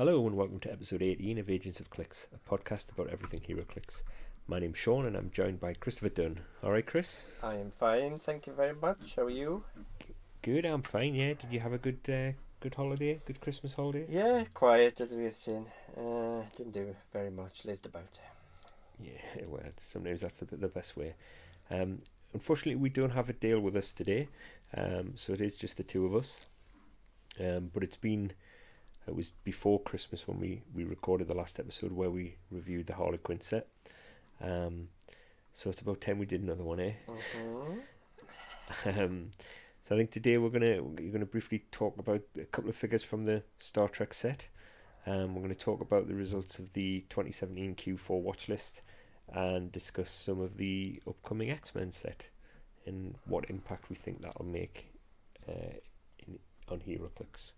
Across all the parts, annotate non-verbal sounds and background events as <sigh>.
Hello and welcome to episode 18 of Agents of Clicks, a podcast about everything HeroClix. My name's Sean and I'm joined by Christopher Dunn. Alright, Chris? I am fine, thank you very much. How are you? Good, I'm fine, yeah. Did you have a good uh, good holiday? Good Christmas holiday? Yeah, quiet as we have seen. Uh, didn't do very much, lazed about. Yeah, <laughs> well, sometimes that's the, the best way. Um, unfortunately, we don't have a Dale with us today, um, so it is just the two of us. Um, but it's been it was before Christmas when we, we recorded the last episode where we reviewed the Harley Quinn set. Um, so it's about time we did another one, eh? Mm-hmm. um, so I think today we're gonna we're gonna briefly talk about a couple of figures from the Star Trek set. Um, we're going to talk about the results of the 2017 Q4 watch list and discuss some of the upcoming X Men set and what impact we think that'll make uh, in, on HeroClix.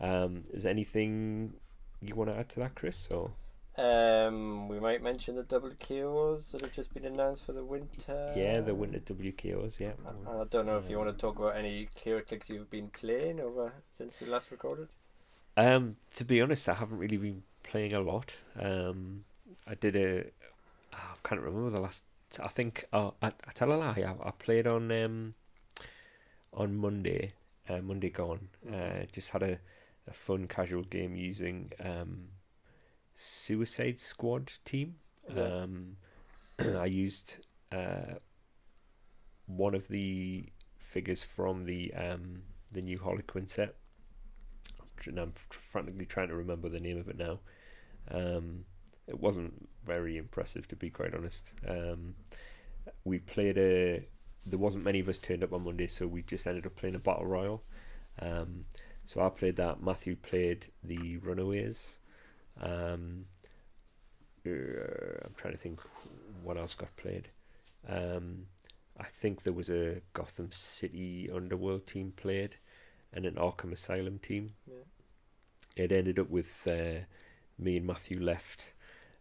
Um, is there anything you want to add to that, Chris? Or Um, we might mention the double KOs that have just been announced for the winter. yeah, the winter WKOs. Yeah, I, I don't know if you want to talk about any clear clicks you've been playing over since we last recorded. Um, to be honest, I haven't really been playing a lot. Um, I did a. I can't remember the last. I think. Oh, I, I tell a lie. I, I played on um, on Monday. Uh, Monday gone. Uh, just had a, a fun casual game using um, Suicide Squad team. Yeah. Um, <clears throat> I used uh, one of the figures from the um, the new Harley Quinn set and I'm frantically trying to remember the name of it now. Um, it wasn't very impressive, to be quite honest. Um, we played a. There wasn't many of us turned up on Monday, so we just ended up playing a battle royal. Um, so I played that. Matthew played the Runaways. Um, uh, I'm trying to think what else got played. Um, I think there was a Gotham City Underworld team played, and an Arkham Asylum team Yeah. it ended up with uh, me and Matthew left,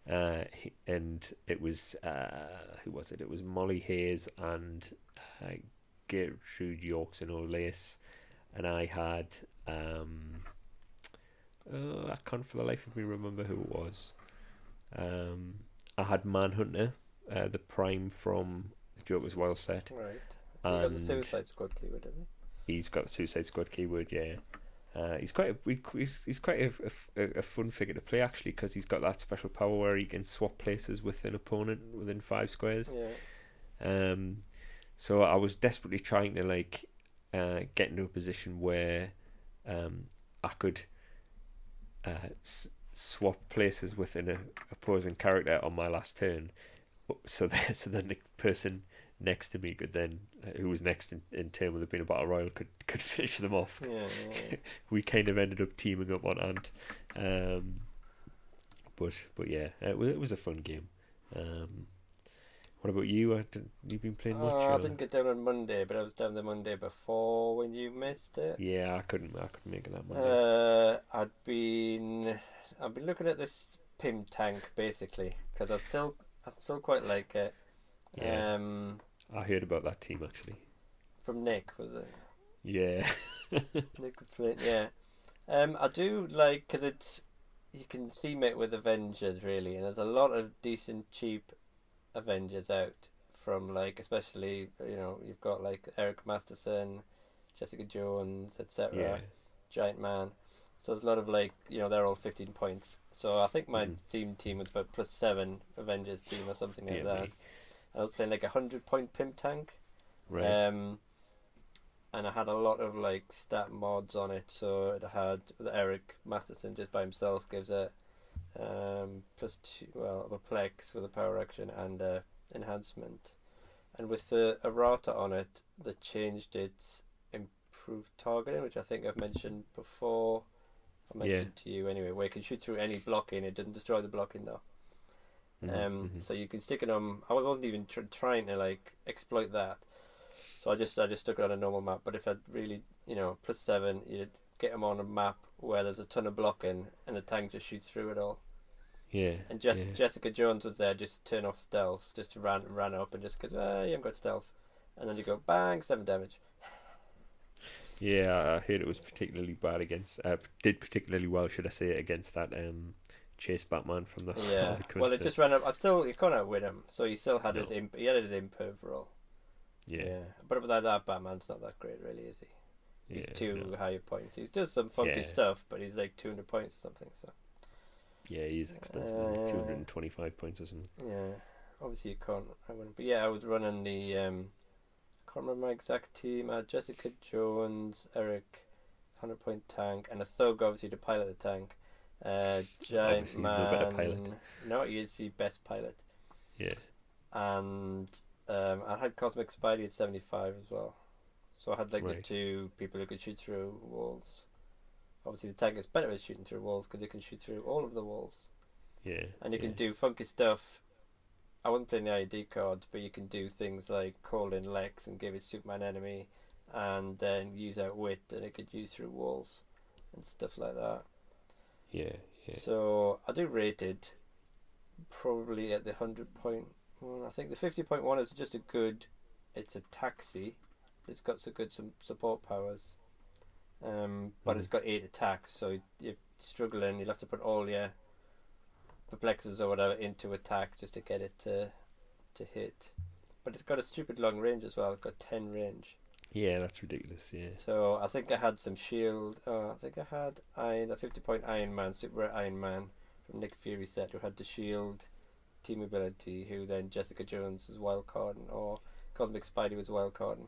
uh, he- and it was uh, who was it? It was Molly Hayes and uh, Gertrude Yorkes and Old Lace, and I had um, uh, I can't for the life of me remember who it was. Um, I had Manhunter, uh, the Prime from the Joker's Wild set. Right. You got the Suicide Squad keyword, doesn't he? He's got the Suicide Squad keyword, yeah. Uh, he's quite a he's, he's quite a, a, a fun figure to play actually because he's got that special power where he can swap places with an opponent within five squares. Yeah. Um, so I was desperately trying to like uh, get into a position where um, I could uh, s- swap places with an uh, opposing character on my last turn, so <laughs> that so then the person next to me could then uh, who was next in, in turn with it being a battle royal could could <laughs> finish them off. Yeah, yeah, yeah. <laughs> We kind of ended up teaming up on Ant, um, but but yeah, it was, it was a fun game. Um, what about you? Uh, did, you been playing much? Oh, I didn't get down on Monday, but I was down the Monday before when you missed it. Yeah, I couldn't. I couldn't make it that Monday. Uh, I'd been, I've been looking at this Pym tank basically because I still, I still quite like it. Yeah. Um, I heard about that team actually. from Nick was it? Yeah, <laughs> Nick playing, yeah. Um, I do like because it's you can theme it with Avengers really, and there's a lot of decent cheap Avengers out from like especially you know you've got like Eric Masterson, Jessica Jones, etc. yeah, Giant Man. So there's a lot of like you know they're all 15 points. So I think my Mhm. theme team was about plus seven Avengers team or something like that. I was playing like a hundred point Pym tank. Right. Um, and I had a lot of like stat mods on it. So it had Eric Masterson just by himself gives it um, plus two, well, a plex with a power action and a enhancement. And with the errata on it, they changed its improved targeting, which I think I've mentioned before. I Yeah. mentioned to you anyway, where you can shoot through any blocking. It doesn't destroy the blocking though. Mhm, Um, mhm. so you can stick it on. I wasn't even tr- trying to like exploit that. So I just I just stuck it on a normal map. But if I'd really you know plus seven, you'd get them on a map where there's a ton of blocking and the tank just shoots through it all. Yeah. And Jess- yeah. Jessica Jones was there just to turn off stealth, just ran ran up and just goes, ah, you haven't got stealth, and then you go bang seven damage. Yeah, I heard it was particularly bad against. Uh, did particularly well, should I say, against that um, Chase Batman from the. Yeah. <laughs> Well, it just ran up. I still you can't outwit him, so he still had No. his imp. He had his imp overall. Yeah. But that, that Batman's not that great, really, is he? He's yeah, two no. higher points. He does some funky Yeah. stuff, but he's like two hundred points or something. So Yeah, he's expensive. isn't he? Uh, 225 points or something. yeah, obviously you can't. I wouldn't. But yeah, I was running the. Um, I can't remember my exact team. I had Jessica Jones, Eric, hundred point tank, and a thug, obviously to pilot the tank. Uh, giant Obviously, man. better pilot. No, he is the best pilot. Yeah. and um, I had Cosmic Spidey at 75 as well. So I had like the two people who could shoot through walls. Obviously, the tank is better at shooting through walls because it can shoot through all of the walls. Yeah. And you can do funky stuff. I wasn't playing the ID card, but you can do things like call in Lex and give it Superman enemy, and then use Outwit, and it could use through walls and stuff like that. Yeah. Yeah. So I do rate it probably at the hundred point one. I think the fifty point one is just a good. It's a taxi. It's got some good some support powers, um, but it's got eight attacks. So you're struggling. You'll have to put all your perplexes or whatever into attack just to get it to to hit. But it's got a stupid long range as well. It's got ten range. Yeah, that's ridiculous. Yeah. So I think I had some shield. Oh, I think I had Iron, a fifty point Iron Man, Super Iron Man from Nick Fury set, who had the shield team ability. Who then Jessica Jones was wild carding, or Cosmic Spidey was wild carding.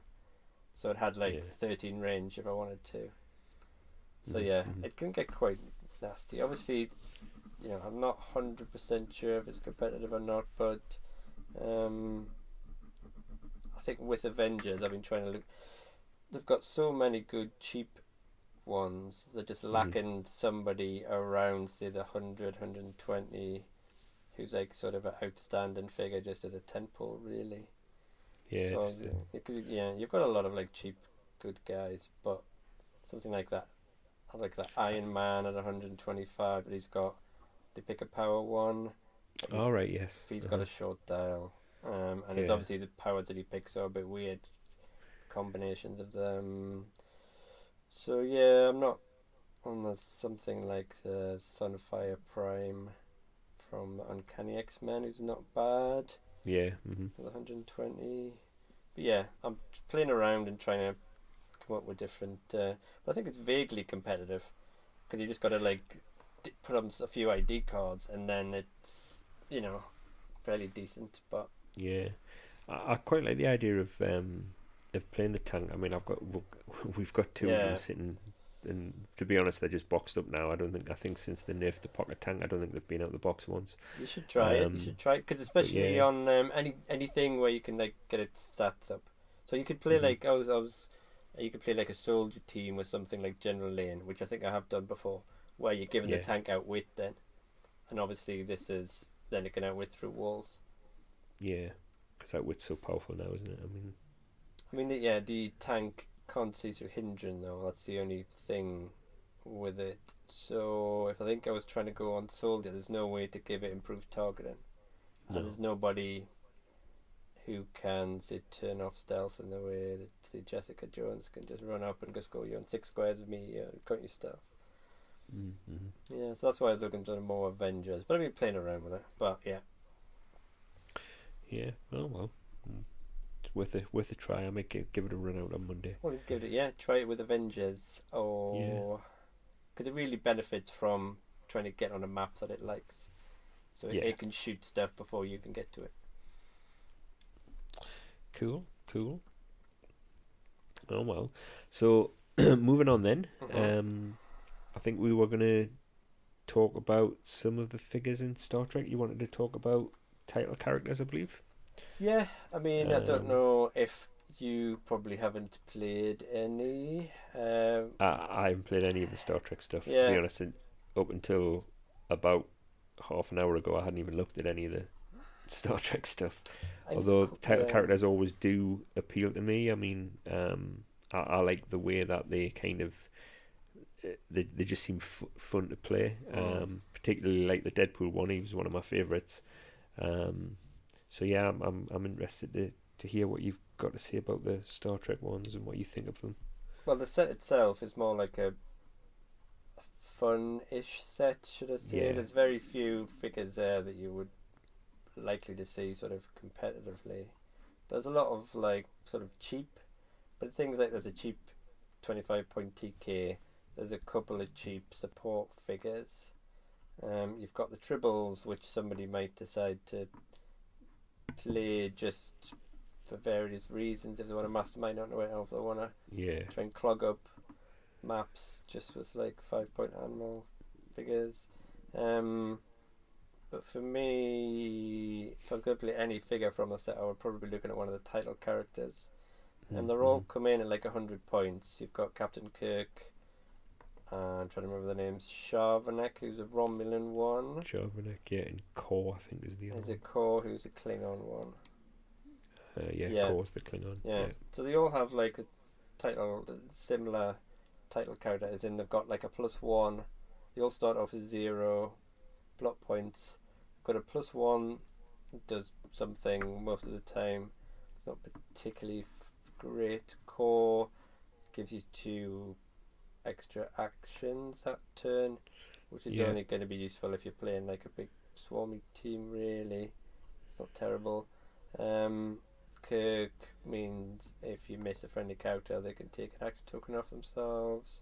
So it had like Yeah. thirteen range if I wanted to. So Mhm, yeah, mhm. it can get quite nasty. Obviously, you know, I'm not hundred percent sure if it's competitive or not, but um, I think with Avengers, I've been trying to look. They've got so many good cheap ones. They're just Mhm. lacking somebody around, say, the 100, 120, who's like sort of an outstanding figure just as a temple, really. Yeah. So, uh, yeah, you've got a lot of like cheap, good guys, but something like that, like the Iron Man at 125, but he's got the pick a power one. all right. Yes. He's got uh-huh. a short dial, um, and it's obviously the powers that he picks are a bit weird combinations of them. So yeah, I'm not on something like the Sunfire Prime from Uncanny X Men, who's not bad Yeah. hmm with 120. But yeah, I'm playing around and trying to come were different. Uh, but I think it's vaguely competitive because you just got to like put on a few ID cards and then it's you know fairly decent. But Yeah, I, I quite like the idea of um of playing the tank. I mean, I've got <laughs> we've got two of them sitting, and to be honest, they're just boxed up now. I don't think I think since they nerfed the pocket tank, I don't think they've been out of the box once. you should try it. You Um, should try it because especially yeah. on um, any anything where you can like get its stats up. So you could play Mhm. like I was I was. You could play like a soldier team with something like General Lane, which I think I have done before, where you're giving Yeah. the tank out with then, and obviously this is then it can outwit through walls. Yeah, because that wit's so powerful now, isn't it? I mean, I mean, yeah, the tank can't see through hindering though. That's the only thing with it. So if I think I was trying to go on soldier, there's no way to give it improved targeting, No. and there's nobody who can say turn off stealth in the way that say Jessica Jones can just run up and just go, "You're on six squares of me, uh, cut your stealth." mm-hmm. Yeah, so that's why I was looking to more Avengers, but I've been playing around with it. But yeah, yeah. Oh well, Mm. it's worth a worth a try. I might give, give it a run out on Monday. well, give it yeah, try it with Avengers, or because it really benefits from trying to get on a map that it likes, so it, it can shoot stuff before you can get to it. Cool, cool. Oh well. So <clears throat> moving on then. Mhm. Um, I think we were gonna talk about some of the figures in Star Trek. You wanted to talk about title characters, I believe. Yeah, I mean, I don't Um, know if you probably haven't played any. Um, I, I haven't played any of the Star Trek stuff to be honest. Up until about half an hour ago, I hadn't even looked at any of the Star Trek stuff. Although title yeah. characters always do appeal to me. I mean, um, I, I like the way that they kind of uh, they they just seem f- fun to play. Um, particularly like the Deadpool one. He was one of my favorites. Um, so yeah, I'm I'm I'm interested to to hear what you've got to say about the Star Trek ones and what you think of them. well, the set itself is more like a fun-ish set, should I say? Yeah. There's very few figures there that you would likely to see sort of competitively. There's a lot of like sort of cheap, but things like there's a cheap 25 point TK. There's a couple of cheap support figures. Um, you've got the tribbles, which somebody might decide to play just for various reasons. If they want to mastermind on it, or if they want to Yeah. try and clog up maps just with like five point animal figures. Um, but for me, if I was going to play any figure from a set, I would probably be looking at one of the title characters. And they're all Mhm. come in at like 100 points. You've got Captain Kirk, uh, I'm trying to remember the names, Charvanek, who's a Romulan one. Charvanek, yeah, and Kor, I think is the other There's a one. Kor, who's a Klingon one. Uh, yeah, yeah. Kor's the Klingon. Yeah. So they all have like a title, similar title character, as in they've got like a plus one. They all start off with zero plot points. Got a plus one, does something most of the time. It's not particularly great. Kor gives you two extra actions that turn, which is Yeah. only going to be useful if you're playing like a big swarmy team. Really, it's not terrible. Um, Kirk means if you miss a friendly character, they can take an action token off themselves.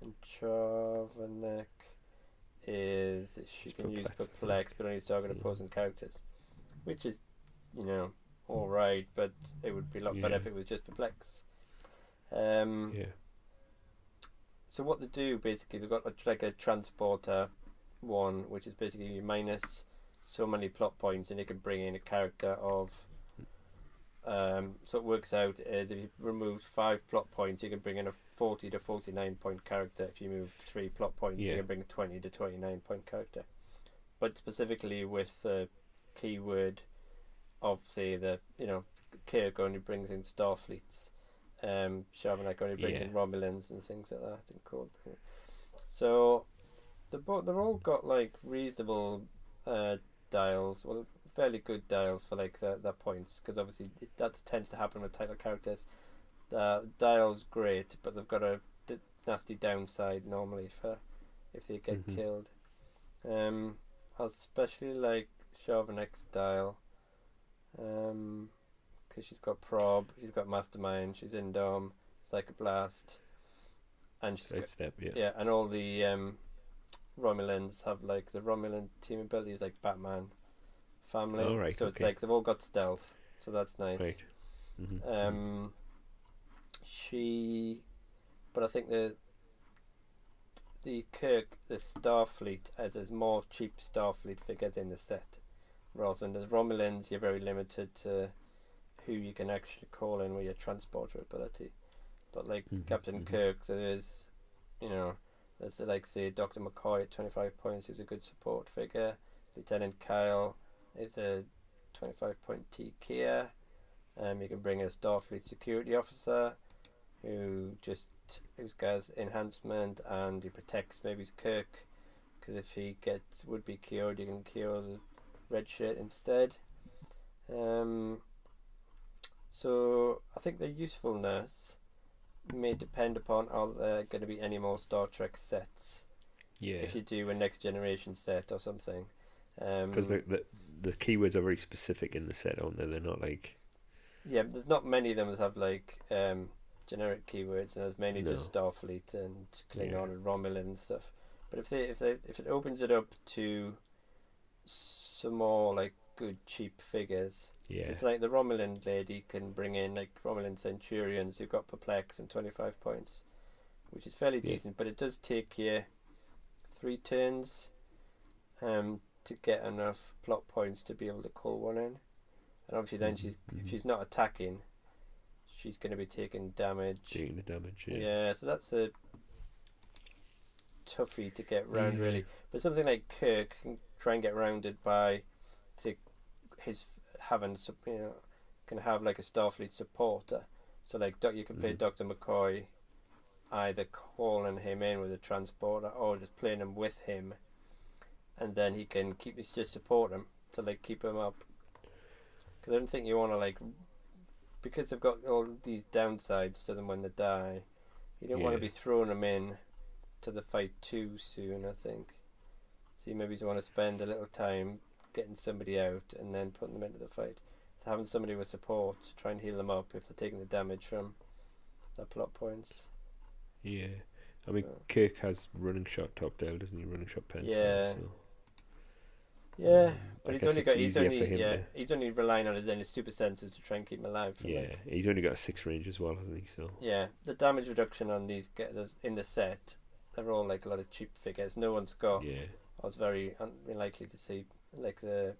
And Charvanek is she It's can use perplex, but only target Yeah. opposing characters, which is, you know, all right. But it would be a lot better if it was just perplex. Um, Yeah. so what they do basically, they've got like- like a transporter one, which is basically you minus so many plot points, and you can bring in a character of. Um, so it works out is if you remove five plot points, you can bring in a forty to forty-nine point character. If you move three plot points, you can bring a twenty to twenty-nine point character. But specifically with the keyword of say the you know Kirk only brings in Starfleets, um, Charvanek only brings in Romulans and things like that, and Code. So the bo- they're all got like reasonable uh, dials, well, fairly good dials for like the the points, because obviously that tends to happen with title characters. The dials great, but they've got a d- nasty downside normally for if they get Mhm. killed. Um, I especially like Charvanek's dial, um, because she's got prob, she's got mastermind, she's in dom, psychoblast, and she's got, Sidestep, yeah. yeah, and all the um, Romulans have like the Romulan team abilities, like Batman family. Oh, right, so it's like they've all got stealth, so that's nice. Right. Mhm. Um, she, but I think the the Kirk, the Starfleet, as there's more cheap Starfleet figures in the set, rather than the Romulans, you're very limited to who you can actually call in with your transporter ability. But like Mhm, Captain mhm. Kirk, so there's, you know, there's like say Doctor McCoy at 25 points, who's a good support figure. Lieutenant Kyle is a 25 point T Kia. Um, you can bring a Starfleet security officer who just who's got enhancement and he protects maybe his Kirk because if he gets would be cured, you can cure the red shirt instead. Um, so I think their usefulness may depend upon are there going to be any more Star Trek sets Yeah. if you do a next generation set or something. Um, Because the, the the keywords are very specific in the set, aren't they? They're not like Yeah, there's not many of them that have like um, generic keywords, and there's mainly just No. Starfleet and Klingon Yeah. and Romulan and stuff. But if they if they if it opens it up to some more like good cheap figures, yeah. it's like the Romulan lady can bring in like Romulan Centurions who've got perplex and twenty five points, which is fairly Yeah. decent. But it does take you three turns um, to get enough plot points to be able to call one in. And obviously, then she's if mhm. she's not attacking, she's going to be taking damage. Doing the damage. Yeah. Yeah, so that's a toughie to get round, Yeah. really. But something like Kirk can try and get rounded by say, his having you know can have like a Starfleet supporter. So like doc- you can play Mhm. Doctor McCoy, either calling him in with a transporter or just playing him with him, and then he can keep just support him to like keep him up. Because I don't think you want to like because they've got all these downsides to them when they die. You don't want to be throwing them in to the fight too soon. I think. So you maybe just want to spend a little time getting somebody out and then putting them into the fight. So having somebody with support to try and heal them up if they're taking the damage from their plot points. Yeah. I mean, Yeah. Kirk has running shot top Dale, doesn't he? Running shot pencil. Yeah. So, Yeah, um, but I he's only got he's only him yeah he's only relying on his own super senses to try and keep him alive. For yeah, like, he's only got a six range as well, hasn't he? So yeah. The damage reduction on these guys in the set, they're all like a lot of cheap figures. No one's got. yeah, I was very unlikely to see like the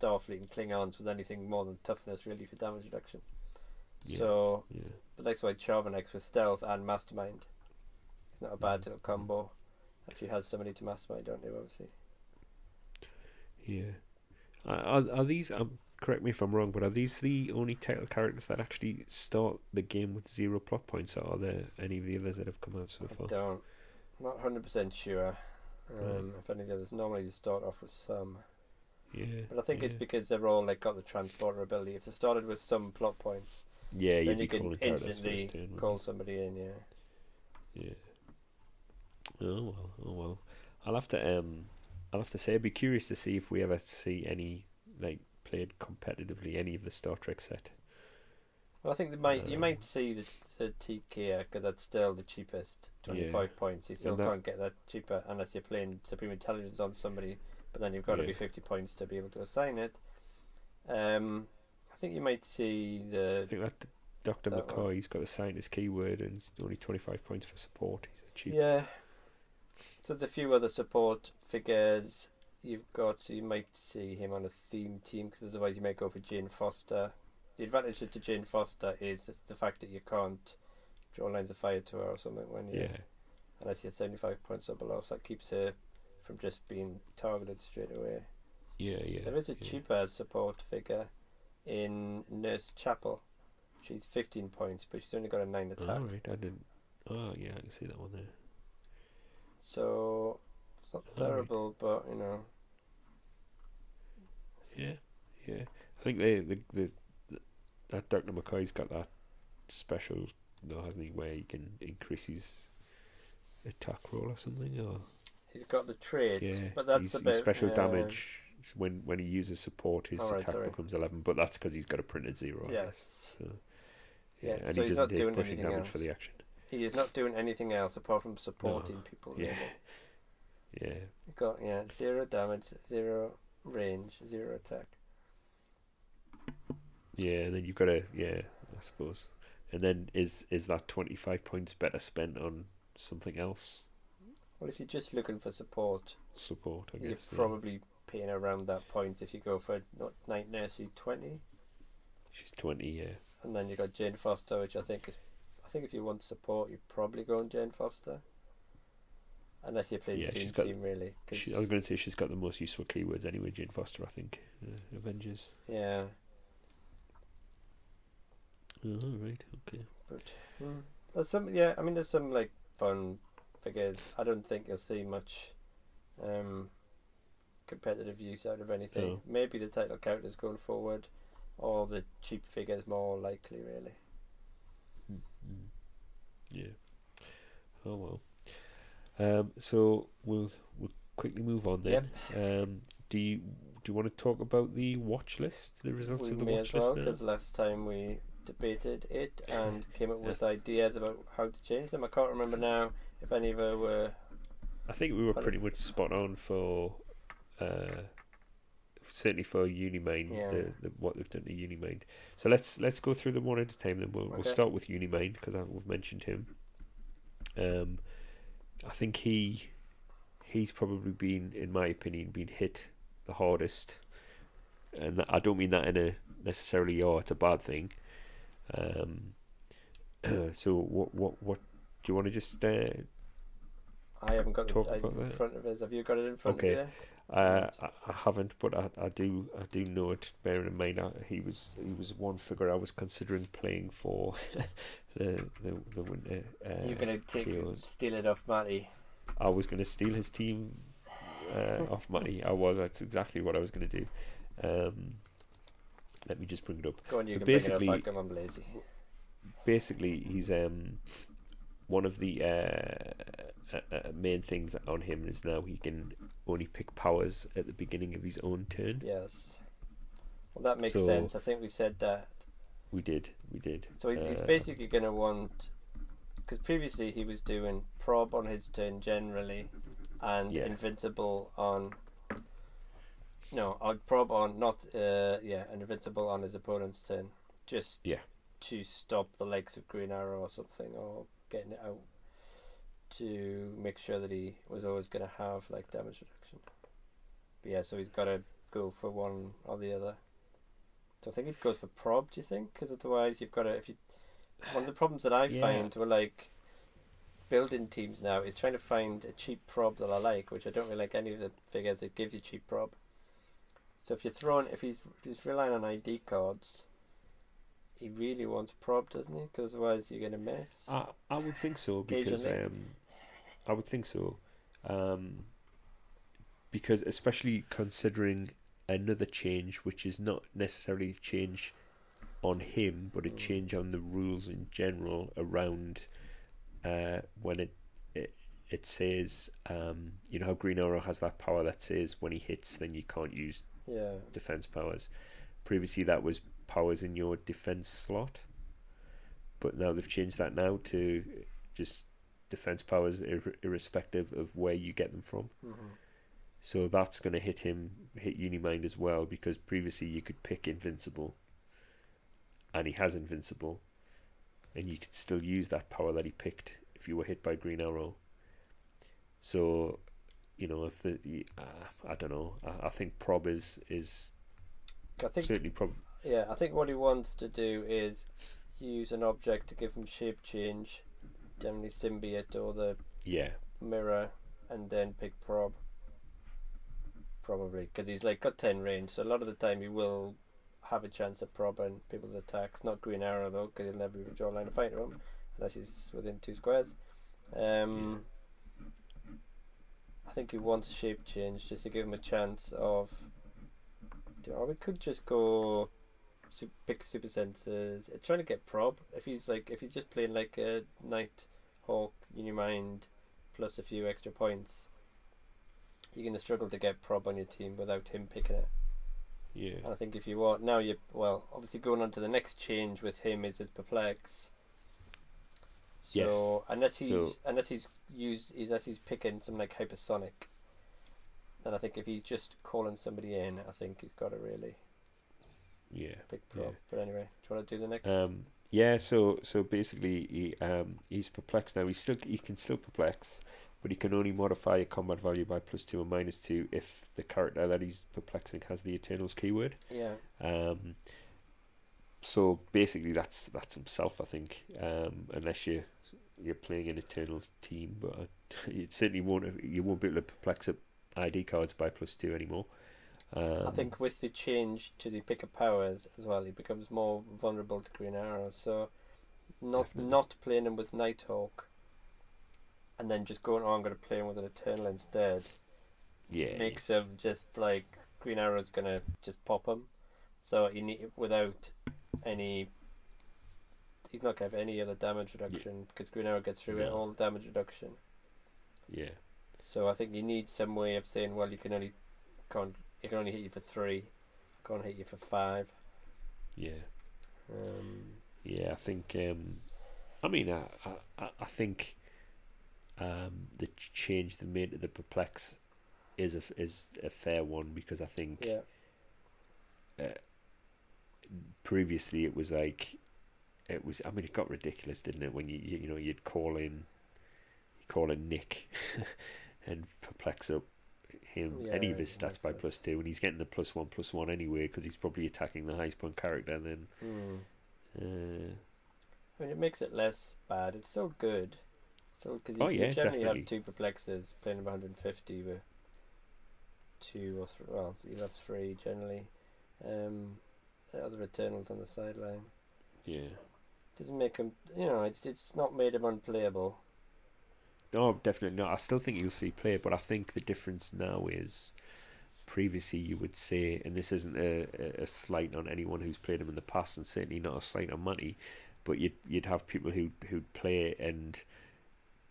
Starfleet and Klingons with anything more than toughness really for damage reduction. Yeah. So, yeah, but that's why Charvanek's with stealth and mastermind. It's not a bad Mm. little combo. If you has somebody to mastermind, don't you? Obviously. Yeah. Are, are, are these? Um, correct me if I'm wrong, but are these the only title characters that actually start the game with zero plot points, or are there any of the others that have come out so I far? don't. Not hundred percent sure. Um, Right. If any of the others, normally you start off with some, Yeah, but I think it's because they're all like got the transporter ability. If they started with some plot points, yeah, then you'd you be can instantly turn, call somebody in. Yeah. Yeah. Oh well, oh well. I'll have to um, I'll have to say I'd be curious to see if we ever see any like played competitively any of the Star Trek set. Well, I think they might. you Um, might see the, the TK because that's still the cheapest, twenty five points. You still that- can't get that cheaper unless you're playing Supreme Intelligence on somebody. But then you've got to be fifty points to be able to assign it. Um, I think you might see the. I think that Doctor That one. McCoy, he's got the scientist keyword and it's only twenty five points for support. He's a cheap. yeah. So there's a few other support figures you've got. So you might see him on a theme team because otherwise you might go for Jane Foster. The advantage to Jane Foster is the fact that you can't draw lines of fire to her or something when you Yeah, unless you're 75 points or below, so that keeps her from just being targeted straight away. yeah, yeah. there is a yeah. cheaper support figure in Nurse Chapel. She's 15 points, but she's only got a 9 attack. All right, I didn't. Oh yeah, I can see that one there. So it's not right. terrible, but you know. Yeah, yeah. I think they the the, the that Doctor McCoy's got that special, though, hasn't he, where he can increase his attack roll or something, or He's got the trait, yeah, but that's he's, bit special uh, damage. When when he uses support, his Alright, attack alright. becomes eleven, but that's because he's got a printed zero. Yes, So, Yeah, yeah, and so he doesn't not take doing pushing damage for the action. He is not doing anything else apart from supporting people. Yeah. Really. <laughs> Yeah, got yeah zero damage, zero range, zero attack. yeah, and then you've got to yeah, I suppose. And then is is that twenty five points better spent on something else? Well, if you're just looking for support, Support, I you're guess. yeah. probably paying around that point if you go for not night nursery twenty, She's twenty, yeah. and then you got Jane Foster, which I think is, think if you want support, you probably go on Jane Foster, unless you play Yeah, the she's theme got- team really. 'cause- She, I was going to say she's got the most useful keywords anyway, Jane Foster, I think. Uh, Avengers. yeah, Oh, right, okay. but mm, there's some yeah. I mean, there's some like fun figures. I don't think you'll see much um, competitive use out of anything. No. Maybe the title characters going forward, or the cheap figures more likely really. Mm. Yeah. Oh well. Um, so we'll we'll quickly move on then. Um, do you do you want to talk about the watch list, the results we of the may watch as well list? because last time we debated it and <laughs> came up with ideas about how to change them. I can't remember now if any of them were. I think we were pretty much spot on for, uh, certainly for Unimind, Yeah. the, the, what they've done to Unimind. So let's let's go through them one at a time. Then we'll we'll start with Unimind because we've mentioned him. Um, I think he he's probably been, in my opinion, been hit the hardest, and that- I don't mean that in a necessarily oh it's a bad thing. Um, <clears throat> so what what what do you want to just uh, I haven't got it in front of us. Have you got it in front Okay. of you? Uh, I, I haven't, but I, I do I do know it. Bearing in mind, I, he was he was one figure I was considering playing for <laughs> the the the winter. Uh, You're gonna take steal it off Matty. I was going to steal his team uh, off Matty. I was. That's exactly what I was going to do. Um, let me just bring it up. Go on, you So can bring it basically- up. I'm lazy. Basically, he's um one of the uh, uh, main things on him is now he can only pick powers at the beginning of his own turn. Yes. Well, that makes So- sense. I think we said that. We did, we did. So he's, he's Uh, basically going to want. Because previously he was doing prob on his turn generally, and Yeah. invincible on. No, on prob on not uh yeah, and invincible on his opponent's turn, just Yeah. to stop the legs of Green Arrow or something, or getting it out to make sure that he was always going to have like damage reduction. But yeah, so he's got to go for one or the other. So I think it goes for prob. Do you think? Because otherwise, you've got to. If you, one of the problems that I <sighs> Yeah. find with like building teams now is trying to find a cheap prob that I like, which I don't really like any of the figures that gives you cheap prob. So if you're throwing, if he's if he's relying on ID cards, he really wants prob, doesn't he? Because otherwise you're gonna miss. I I would think so because um, I would think so, um, because especially considering another change, which is not necessarily a change on him, but a Mm. change on the rules in general around uh, when it it it says um, you know how Green Arrow has that power that says when he hits, then you can't use yeah. defense powers. Previously, that was powers in your defense slot, but now they've changed that now to just defense powers, ir- irrespective of where you get them from. Mm-hmm. So that's going to hit him, hit Unimind as well, because previously you could pick invincible, and he has invincible, and you could still use that power that he picked if you were hit by Green Arrow. So, you know, if the, uh, I don't know, I, I think prob is is I think certainly prob. yeah. I think what he wants to do is use an object to give him shape change, generally symbiote or the Yeah, mirror, and then pick prob. Probably because he's like got ten range, so a lot of the time he will have a chance of probbing people's attacks. Not Green Arrow though, because he'll never be draw line of fight him unless he's within two squares. Um, I think he wants shape change just to give him a chance of. Or we could just go pick super senses. Trying to get prob. If he's like, if he's just playing like a Nighthawk, Unimind, plus a few extra points, you're going to struggle to get prob on your team without him picking it. yeah, And I think if you want now, you well, obviously going on to the next change with him is his perplex. Yes. So unless he's So- unless he's used unless he's picking some like hypersonic, then I think if he's just calling somebody in, I think he's got to really yeah. pick prob. Yeah. But anyway, do you want to do the next? Um, yeah. So so basically, he um he's perplexed now. He still he can still perplex, but he can only modify a combat value by plus two or minus two if the character that he's perplexing has the Eternals keyword. yeah. Um, so basically, that's that's himself, I think. Um, unless you you're playing an Eternals team, but <laughs> it certainly won't. You won't be able to perplex up ID cards by plus two anymore. Um, I think with the change to the pick of powers as well, he becomes more vulnerable to Green Arrow. So, not Definitely. not playing him with Nighthawk, and then just going, "Oh, I'm going to play him with an Eternal instead," yeah, makes him just like Green Arrow's going to just pop him. So you need without any. He's not going to have any other damage reduction because Green Arrow gets through it No. all damage reduction. yeah, So I think you need some way of saying, well, you can only can't it can only hit you for three, can't hit you for five. yeah. Um, Yeah, I think. Um, I mean, I, I, I- think um, the change they made to the perplex is a is a fair one because I think yeah, uh, previously it was like it was. I mean, it got ridiculous, didn't it? When you you, you know you'd call in, you call in Nick, <laughs> and perplex up him Yeah, any of his stats by plus two, and he's getting the plus one plus one anyway because he's probably attacking the highest point character. And then. Hmm. Uh, I mean, it makes it less bad. It's still good. Still, because you, Oh, you generally definitely. have two perplexes playing about 150 with two or three. Well, you have three generally. Um, the other Eternals on the sideline yeah. doesn't make him. You know, it's it's not made him unplayable. No, definitely not. I still think you'll see play, but I think the difference now is previously you would say, and this isn't a, a, slight on anyone who's played him in the past, and certainly not a slight on Matty, but you'd you'd have people who who'd play and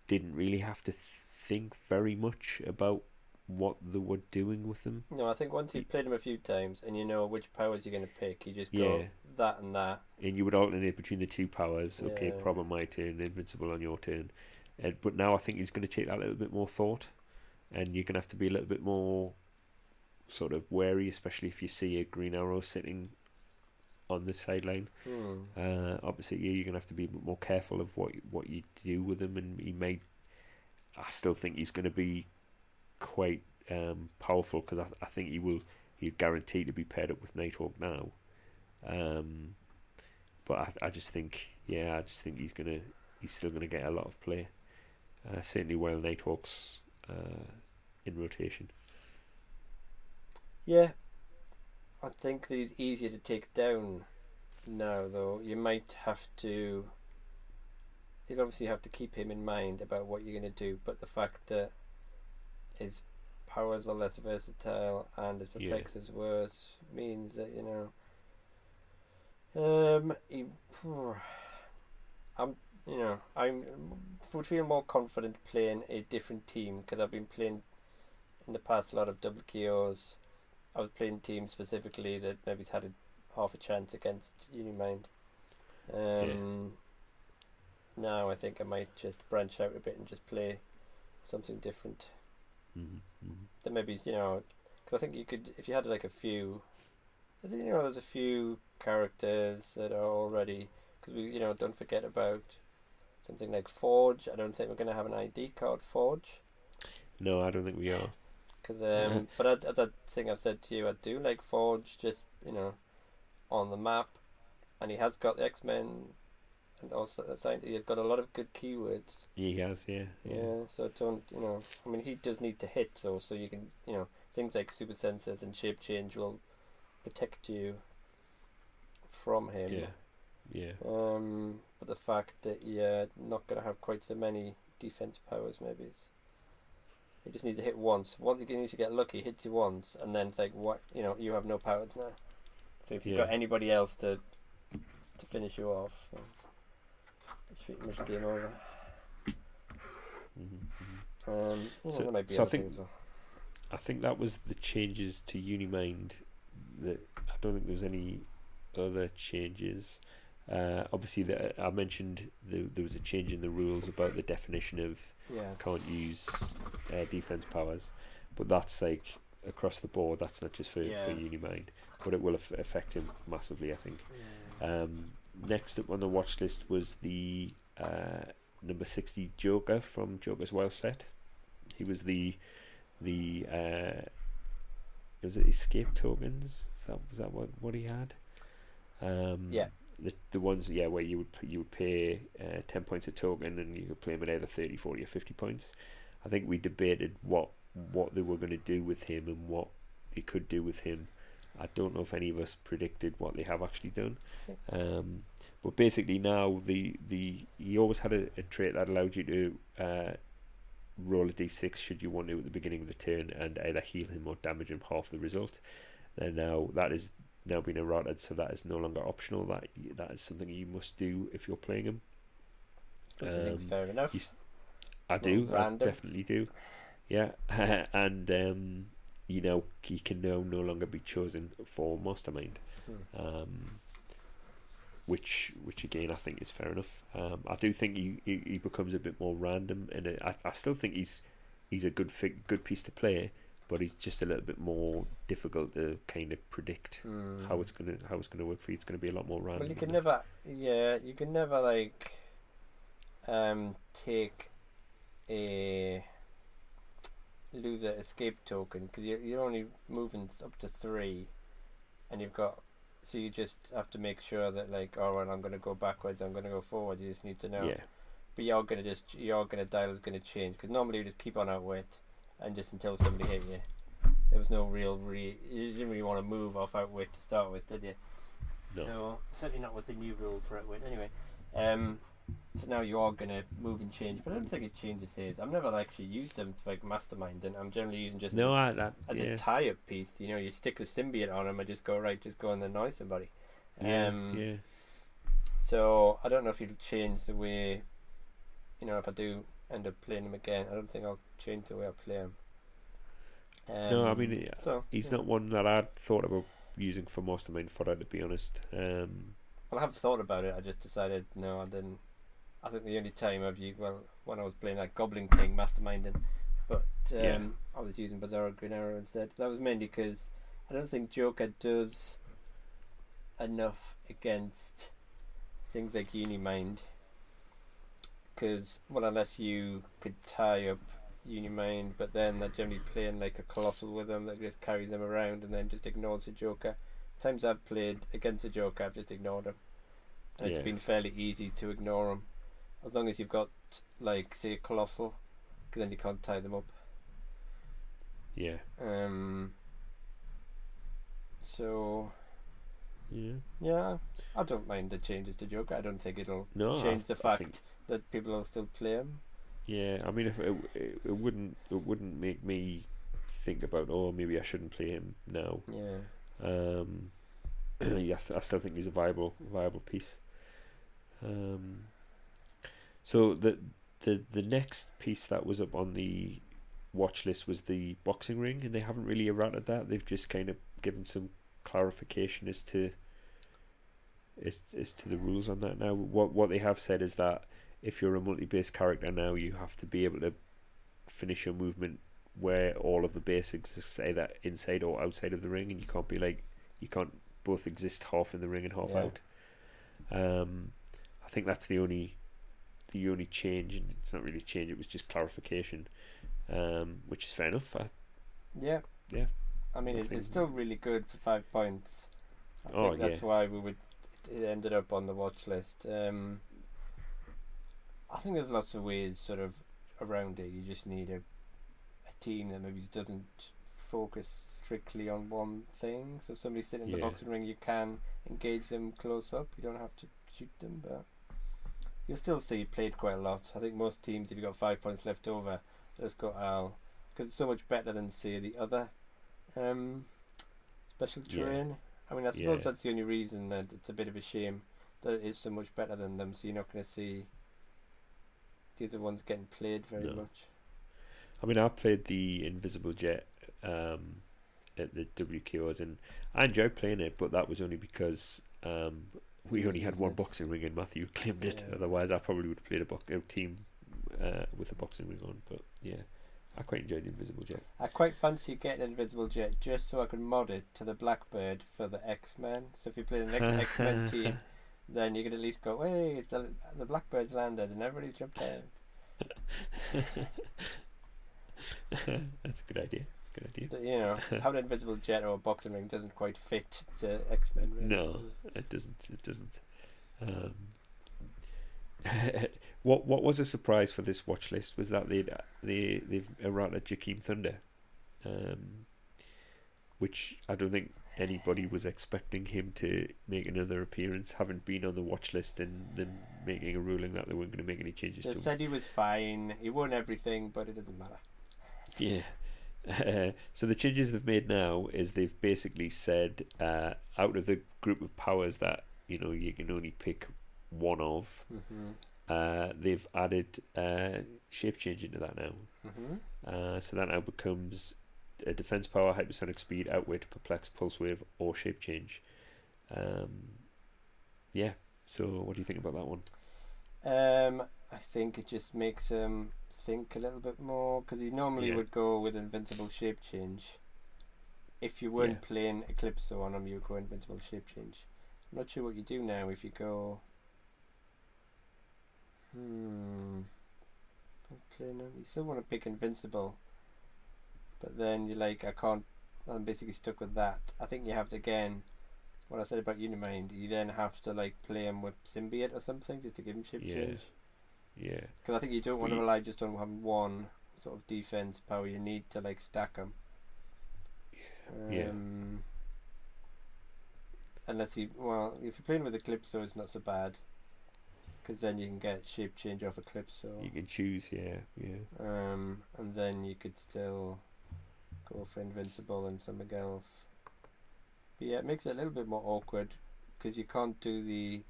didn't really have to think very much about what they were doing with them. No, I think once you've played them a few times and you know which powers you're going to pick, you just go Yeah. that and that. and you would alternate between the two powers. Okay, problem my turn, invincible on your turn. And but now I think he's going to take that a little bit more thought, and you're going to have to be a little bit more sort of wary, especially if you see a green arrow sitting on the sideline. Hmm. Uh, obviously, yeah, you're going to have to be a bit more careful of what what you do with him, and he may. I still think he's going to be quite um, powerful because I, I think he will. He's guaranteed to be paired up with Nighthawk now. Um, but I, I just think, yeah, I just think he's gonna, he's still gonna get a lot of play. Uh, certainly while Nighthawk's uh, in rotation. Yeah, I think that he's easier to take down now, though. You might have to. You'd obviously have to keep him in mind about what you're going to do, but the fact that his powers are less versatile and his Yeah. is worse means that you know. Um, he, <sighs> I'm, you know, I'm would feel more confident playing a different team because I've been playing in the past a lot of double KOs. I was playing teams specifically that maybe had a half a chance against Unimind. Um, Now I think I might just branch out a bit and just play something different. Mm-hmm. That maybe you know, because I think you could if you had like a few. I think you know there's a few characters that are already because we you know don't forget about something like Forge. I don't think we're going to have an ID card Forge. No, I don't think we are. Because um, <laughs> but I, as I think I've said to you, I do like Forge just you know on the map, and he has got the X Men, and also the science. He's got a lot of good keywords. He has, yeah, Yeah. so don't you know? I mean, he does need to hit though, so you can you know things like super senses and shape change will protect you from him. yeah, yeah. Um, but the fact that you're not going to have quite so many defense powers, maybe it's, you just need to hit once. One, you need to get lucky, hits you once, and then like what you know, you have no powers now. So if you've Yeah. got anybody else to to finish you off, it's pretty much game over. Mm-hmm. Um, you So- might be so I think- Well. I think that was the changes to Unimind. That I don't think there was any other changes. Uh, obviously, the, I mentioned the, there was a change in the rules about the definition of Yeah. can't use uh, defense powers, but that's like across the board. That's not just for Yeah. for Unimind, but it will aff- affect him massively. I think. Yeah. Um, next up on the watch list was the uh, number sixty Joker from Joker's Wild Set. He was the the uh, was it escape tokens? Is that was that what what he had? Um, Yeah. The the ones yeah where you would you would pay uh, ten points a token and you could play him at either 30, 40 or fifty points. I think we debated what what they were going to do with him and what they could do with him. I don't know if any of us predicted what they have actually done. Um, but basically now the the he always had a, a trait that allowed you to uh, roll a d6 should you want to at the beginning of the turn and either heal him or damage him half the result. And now that is now been errated, so that is no longer optional. That that is something you must do if you're playing him. I Um, fair enough. you I do. I definitely do. Yeah, <laughs> and um, you know he can now no longer be chosen for mastermind, Hmm. um, which which again I think is fair enough. Um, I do think he, he, he becomes a bit more random, and I, I still think he's he's a good fig, good piece to play, but it's just a little bit more difficult to kind of predict Hmm. how it's gonna how it's gonna work for you. It's gonna be a lot more random. Well, you can isn't it? never, yeah, you can never like, um, take a loser escape token because you're you're only moving up to three, and you've got, so you just have to make sure that like, oh well, I'm gonna go backwards, I'm gonna go forward. You just need to know. Yeah, But you're gonna just you're gonna dial is gonna change because normally you just keep on outwit, and just until somebody hit you. There was no real re. You didn't really want to move off outwit to start with, did you? no, No, certainly not with the new rules for outwit. Anyway, um, so now you are gonna move and change, but I don't think it changes his. I've never actually used them for like mastermind, and I'm generally using just no, I, that, as yeah, a tie-up piece. You know, you stick the symbiote on him and just go right, just go and annoy somebody. yeah, um, yeah. So I don't know if it'll change the way, you know, if I do end up playing him again. I don't think I'll change the way I play him. Um, No, I mean, so He's yeah. not one that I'd thought about using for mastermind fodder, to be honest. Um, Well, I have thought about it. I just decided no, I didn't. I think the only time I've used well when I was playing that Goblin King masterminding, but um, Yeah. I was using Bizarro Green Arrow instead. That was mainly because I don't think Joker does enough against things like Unimind. Because well, unless you could tie up Unimind, but then they're generally playing like a colossal with them that just carries them around and then just ignores the Joker. Times I've played against the Joker, I've just ignored him, and Yeah. it's been fairly easy to ignore him, as long as you've got like say a colossal, 'cause then you can't tie them up. yeah, Um. So yeah. yeah, I don't mind the changes to Joker. I don't think it'll No, I- change the fact think- that people will still play him. Yeah, I mean, if it, it, it wouldn't it wouldn't make me think about oh maybe I shouldn't play him now. Yeah. Um, <clears throat> yeah, I, th- I still think he's a viable viable piece. Um, so the the the next piece that was up on the watch list was the boxing ring, and they haven't really errated that. They've just kind of given some clarification as to as as to the rules on that. Now, what what they have said is that if you're a multi-base character now, you have to be able to finish your movement where all of the basics say that inside or outside of the ring, and you can't be like you can't both exist half in the ring and half Yeah. out. Um, I think that's the only the only change, and it's not really a change; it was just clarification, um, which is fair enough. I, Yeah. Yeah. I mean, I it, it's still really good for five points. I Oh, think that's yeah. why we would. It ended up on the watch list. Um, I think there's lots of ways, sort of, around it. You just need a, a team that maybe doesn't focus strictly on one thing. So if somebody's sitting in the Yeah. boxing ring, you can engage them close up. You don't have to shoot them, but you'll still see played quite a lot. I think most teams, if you've got five points left over, just go Al because it's so much better than say the other um, special Yeah. I mean, I suppose Yeah. that's the only reason that it's a bit of a shame that it is so much better than them. So you're not going to see the other ones getting played very No. much. I mean, I played the Invisible Jet um, at the WKOs, and I enjoyed playing it, but that was only because um, we only had one boxing ring, and Matthew claimed it. Yeah. Otherwise, I probably would have played a, bo- a team uh, with a boxing ring on. But yeah, I quite enjoyed the Invisible Jet. I quite fancy getting an Invisible Jet just so I can mod it to the Blackbird for the X Men. So if you play an X <laughs> Men team, then you can at least go, hey, it's the, the Blackbird's landed and everybody's jumped <laughs> out. <laughs> That's a good idea. That's a good idea. You know, <laughs> having an invisible jet or a boxing ring doesn't quite fit the X Men. Really. No, it doesn't. It doesn't. Um, what what was a surprise for this watch list was that they they they've errated Jakeem Thunder, um, which I don't think anybody was expecting him to make another appearance, having been on the watch list and then making a ruling that they weren't going to make any changes They to him. said he was fine. He won everything, but it doesn't matter. Yeah. Uh, <laughs> so the changes they've made now is they've basically said uh, out of the group of powers that you know you can only pick one of, Mm-hmm. uh, they've added uh, shape change into that now. Mm-hmm. Uh, so that now becomes a defense power, hypersonic speed, outwit, perplex, pulse wave, or shape change. Um, yeah. So what do you think about that one? Um, I think it just makes him think a little bit more because he normally Yeah. would go with invincible shape change. If you weren't Yeah. playing Eclipso on him, you would go invincible shape change. I'm not sure what you do now if you go. Hmm. Playing him. You still want to pick invincible, but then you're like, I can't. I'm basically stuck with that. I think you have to again. What I said about Unimind, you then have to like play him with Symbiote or something just to give him shape Yeah. change. Yeah. Because I think you don't want to rely just on having one sort of defense power. You need to like stack them. Yeah. Um, Unless you well, if you're playing with Eclipso, it's not so bad. Because then you can get shape change off Eclipso. You can choose. Yeah. Yeah. Um, and then you could still go for invincible and something else. But yeah, it makes it a little bit more awkward because you can't do the.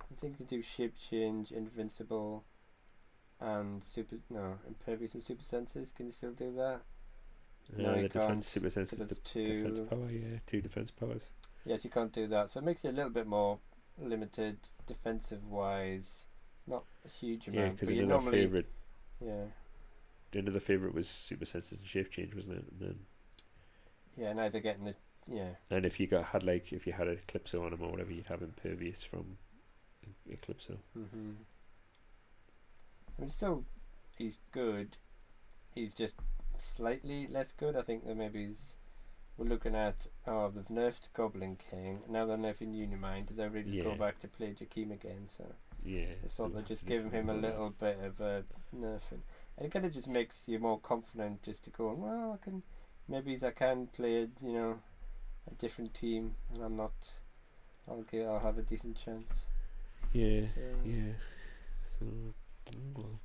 I think you can do shape change, invincible, and super no impervious and super senses. Can you still do that? Uh, No, the you defense super senses, the it's defense two. power. Yeah, two defense powers. Yes, you can't do that. So it makes it a little bit more limited defensive wise. Not a huge amount. Yeah, because but you another normally favorite, yeah another favorite was super senses and shape change, wasn't it? And then, yeah now they're getting the yeah and if you got had like if you had a Eclipso on him or whatever, you'd have impervious from Eclipso. hmm I mean still he's good. He's just slightly less good. I think that maybe he's we're looking at oh they've nerfed Goblin King now they're nerfing Unimind. Does everybody Yeah. go back to play Jakeem again? So Yeah. I so they're just giving him a little bit of a nerfing. It kind of just makes you more confident just to go, well, I can, maybe I can play, you know, a different team and I'm not, I'll get, I'll have a decent chance. Yeah. So, Yeah. So, well.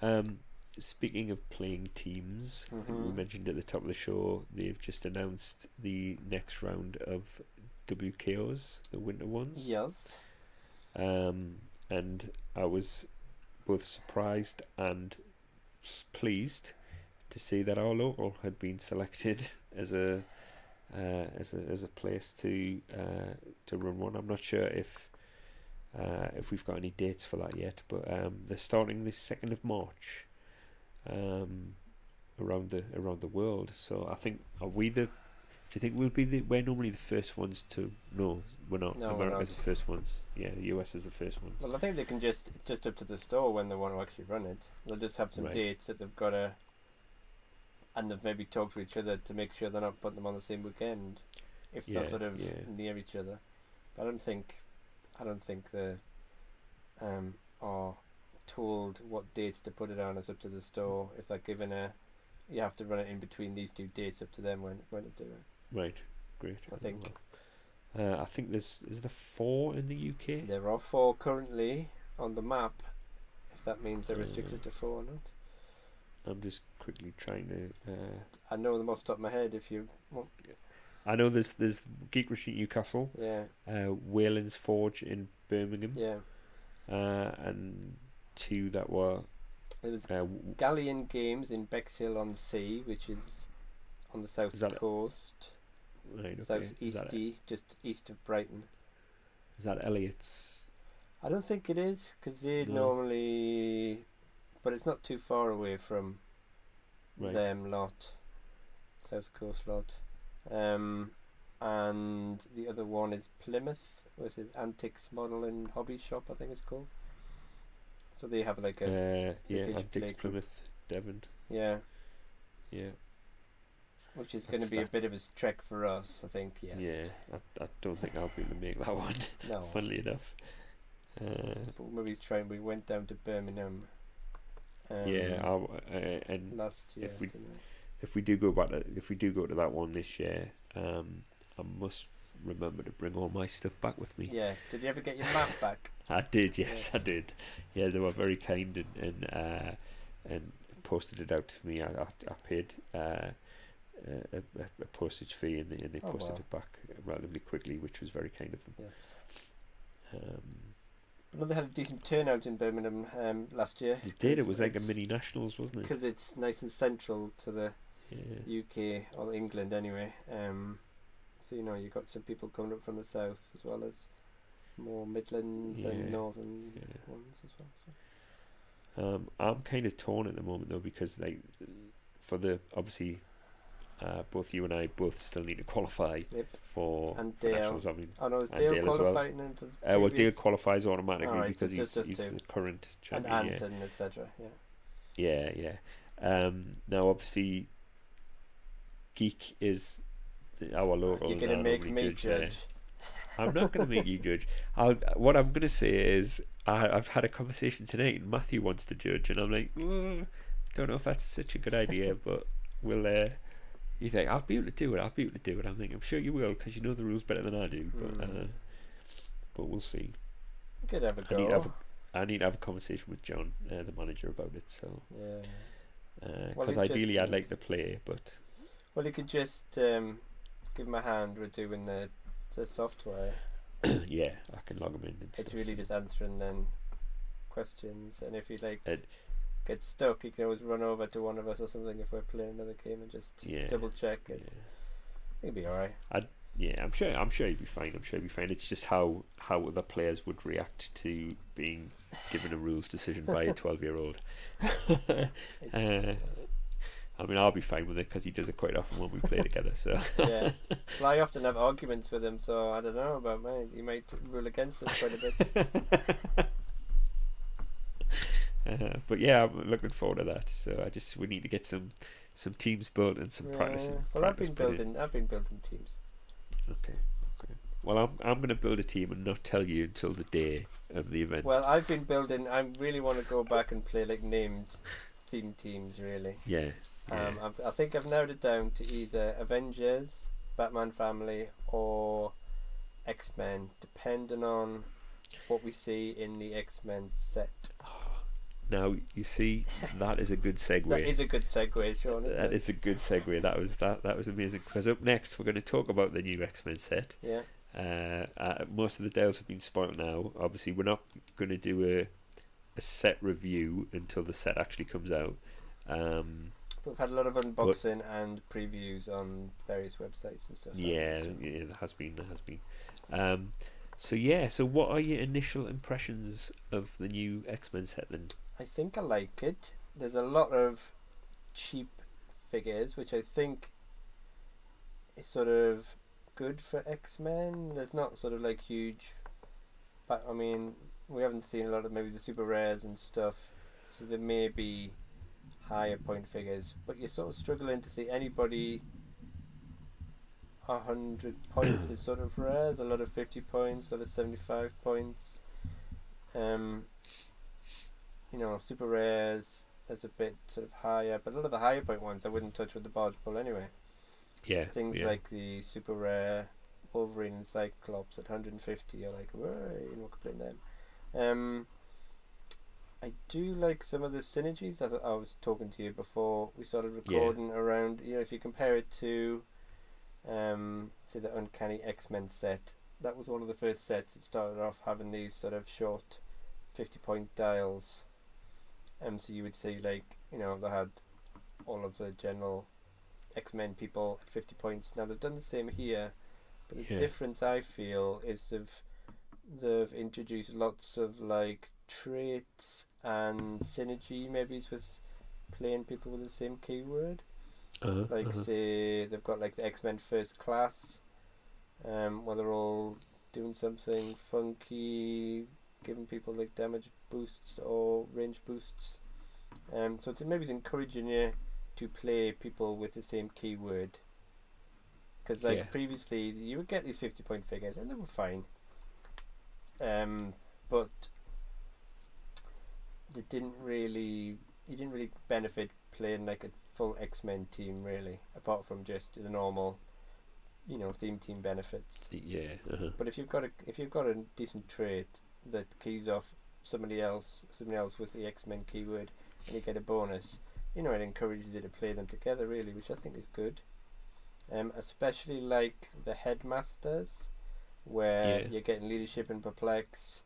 Um, speaking of playing teams, I think we mentioned at the top of the show they've just announced the next round of WKOs, the winter ones. Yes. Um, and I was both surprised and pleased to see that our local had been selected <laughs> as a uh, as a as a place to uh, to run one. I'm not sure if uh, if we've got any dates for that yet, but um, they're starting the second of March um, around the around the world. So I think are we the do you think we'll be the we're normally the first ones to no we're not No, we're America's not. the first ones yeah the US is the first ones Well, I think they can just, it's just up to the store when they want to actually run it. They'll just have some Right. dates that they've got to, and they've maybe talked to each other to make sure they're not putting them on the same weekend, if Yeah, they're sort of yeah. near each other. But I don't think, I don't think the, um, are told what dates to put it on. It's up to the store. If they're given a, you have to run it in between these two dates. Up to them when when to do it. Right great I think. uh, I think there's is there four in the UK There are four currently on the map. If that means they're Uh, restricted to four or not. I'm just quickly trying to uh, I know them off the top of my head. If you, want, I know there's there's Geek Retreat Newcastle yeah, uh, Waylands Forge in Birmingham yeah. uh, and two that were There was uh, Galleon Games in Bexhill on Sea, which is on the south coast. it? Right, okay. south easty, just east of Brighton. is that Elliot's I don't think it is because they No. normally, but it's not too far away from Right. them lot, south coast lot. Um, and the other one is Plymouth, which is Antiques Model and Hobby Shop, I think it's called. So they have like a uh, yeah Antiques group. Plymouth Devon yeah, yeah which is going to That's- be a bit of a trek for us, I think. Yes. yeah I, I don't think I'll be able to make that one No. <laughs> funnily enough uh, But when we we went down to Birmingham. Um, yeah I'll, uh, and last year. if we- if we do go back to, if we do go to that one this year um, I must remember to bring all my stuff back with me Yeah. Did you ever get your map back? <laughs> I did, yes, I did. Yeah, they were very kind and and uh, and posted it out to me. I I, I paid uh, a, a, a postage fee and they and they Oh, posted wow. it back relatively quickly, which was very kind of them. Yes. Um, But they had a decent turnout in Birmingham um, last year. they did. It was like a mini nationals, wasn't it? Because it's nice and central to the Yeah. UK or England anyway. Um, so you know you've got some people coming up from the south as well as more Midlands Yeah, and northern yeah. ones as well. So. Um, I'm kind of torn at the moment though because like for the obviously. Uh, both you and I both still need to qualify Yep. for, And for Dale. nationals. I mean, Oh no, is And Dale, Dale as well. qualifying into? Uh, well, Dale qualifies automatically Alright, because so he's, just he's the current and champion. yeah. Anton, etc. Yeah. Yeah, yeah. Um, now, obviously, Geek is the, our local. You're gonna make me judge. judge. I'm not going to make you judge. <laughs> I'll, what I'm going to say is I, I've had a conversation tonight, and Matthew wants to judge, and I'm like, "Mm, don't know if that's such a good idea, but we'll. Uh, you think I'll be able to do it? I'll be able to do it. I'm like, I'm sure you will because you know the rules better than I do. But Hmm. uh, but we'll see. You could have a I need to have go. a, I need to have a conversation with John, uh, the manager, about it. So Yeah. because Well, ideally I'd like to play, but Well, you could just um, give him a hand with doing the the software. <coughs> yeah, I can log him in. And It's stuff. really just answering then questions, and if you like get stuck, you can always run over to one of us or something if we're playing another game and just Yeah. double check Yeah. it. It'll be alright. Yeah, I'm sure. I'm sure he'd be fine. I'm sure he'd be fine. It's just how how other players would react to being given a rules decision by a <laughs> twelve year old. <laughs> uh, I mean, I'll be fine with it because he does it quite often when we play together. So <laughs> yeah. Well, I often have arguments with him, so I don't know about mine. He might rule against us quite a bit. Uh, but yeah, I'm looking forward to that. So I just we need to get some some teams built and some practice. Yeah. and Well, I've been put in. building. I've been building teams. Okay, okay. Well, I'm I'm going to build a team and not tell you until the day of the event. Well, I've been building. I really want to go back and play like named theme teams. Really. yeah. yeah. Um, I've, I think I've narrowed it down to either Avengers, Batman Family, or X Men, depending on what we see in the X Men set. Now you see that is a good <laughs> segue. That is a good segue, Sean. Isn't That it? is a good segue. That was that. That was amazing. Because up next, we're going to talk about the new X Men set. Yeah. Uh, uh, most of the Dales have been spoiled now. Obviously, we're not going to do a a set review until the set actually comes out. Um, We've had a lot of unboxing and previews on various websites and stuff. yeah, so- yeah, there has been, there has been. Um, so yeah, so what are your initial impressions of the new X Men set then? I think I like it. There's a lot of cheap figures, which I think is sort of good for X Men. There's not sort of like huge, but I mean, we haven't seen a lot of maybe the super rares and stuff, so there may be higher point figures, but you're sort of struggling to see anybody. A hundred <coughs> points is sort of rare. There's a lot of fifty points, a lot of seventy-five points. Um, you know, super rares is a bit sort of higher, but a lot of the higher point ones I wouldn't touch with the barge pull anyway. Yeah, Things yeah. like the super rare Wolverine and Cyclops at 150 you're like, whoa, you know, complain them. Um, I do like some of the synergies that I was talking to you before we started Yeah. recording around. You know, if you compare it to, um, say the Uncanny X Men set, that was one of the first sets that started off having these sort of short, fifty point dials. So you would say like you know they had all of the general X Men people at fifty points. Now they've done the same here, but the Yeah. difference I feel is they've they've introduced lots of like traits and synergy maybe it's with playing people with the same keyword. Uh-huh, Like uh-huh. say they've got like the X Men First Class, um, where they're all doing something funky, giving people like damage boosts or range boosts. Um, so it's maybe it's encouraging you to play people with the same keyword. Because like Yeah. previously, you would get these fifty point figures and they were fine. Um, but they didn't really, you didn't really benefit playing like a full X Men team really, apart from just the normal, you know, theme team benefits. yeah, uh-huh. But if you've got a if you've got a decent trait that keys off somebody else, somebody else with the X Men keyword, and you get a bonus, you know, it encourages you to play them together really, which I think is good. Um, especially like the headmasters, where Yeah. you're getting leadership and perplex,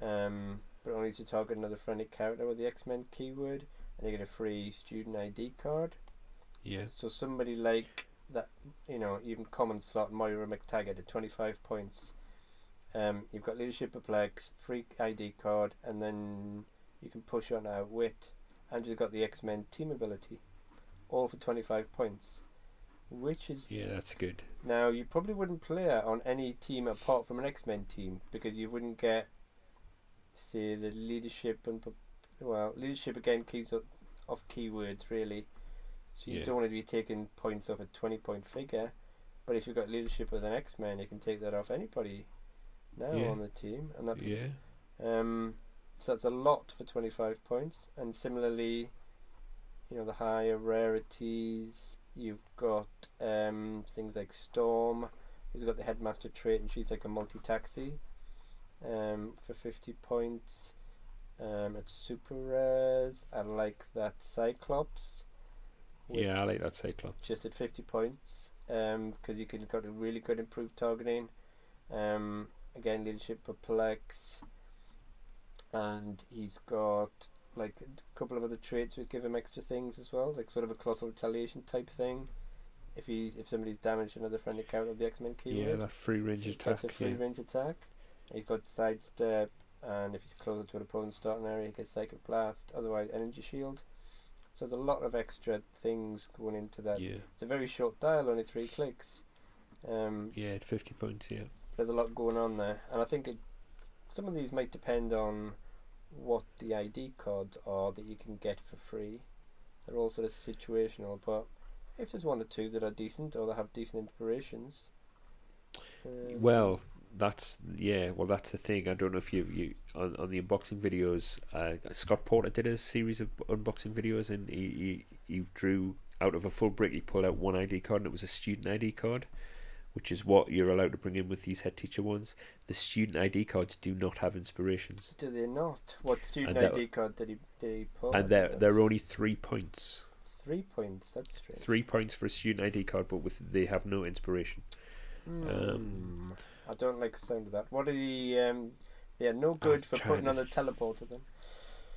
um, but only to target another friendly character with the X Men keyword, and you get a free student ID card. yeah, So somebody like that, you know, even common slot Moira MacTaggert at 25 points. Um, you've got leadership perplex, free ID card, and then you can push on out wit, and you've got the X Men team ability, all for 25 points. Which is yeah. That's good. now you probably wouldn't play her on any team apart from an X Men team because you wouldn't get, say, the leadership and well, leadership again keys up of keywords really. So you Yeah. don't want to be taking points off a twenty point figure, but if you've got leadership with an X Men, you can take that off anybody now Yeah. on the team, and that Yeah, um, so that's a lot for 25 points. And similarly, you know, the higher rarities, you've got um, things like Storm, who's got the headmaster trait, and she's like a multi taxi um, for 50 points. Um, it's super rares. I like that Cyclops. yeah. I like that Cyclops. just at 50 points because you can got a really good improved targeting. Um, again, leadership perplex. and he's got like a couple of other traits which give him extra things as well, like sort of a colossal retaliation type thing. If he's if somebody's damaged another friendly character of the X Men keyword, Yeah, that free range attack. a free yeah. range attack. He's got sidestep, and if he's closer to an opponent's starting area, he gets psychic blast. Otherwise, energy shield. So there's a lot of extra things going into that. Yeah, It's a very short dial, only three clicks. Um, yeah, at fifty points. Yeah, there's a lot going on there, and I think it, some of these might depend on what the ID cards are that you can get for free. They're all sort of situational, but if there's one or two that are decent or that have decent inspirations, um, Well, that's yeah. Well, that's the thing. I don't know if you you on, on the unboxing videos. Uh, Scott Porter did a series of unboxing videos, and he, he he drew out of a full brick. He pulled out one ID card, and it was a student ID card, which is what you're allowed to bring in with these head teacher ones. The student ID cards do not have inspirations, do they not? What student ID card did he did he pull? and they're they're only three points. three points. That's strange. Three points for a student ID card, but with they have no inspiration. Hmm. I don't like the sound of that. What are the um? Yeah, no good for putting on the teleporter then.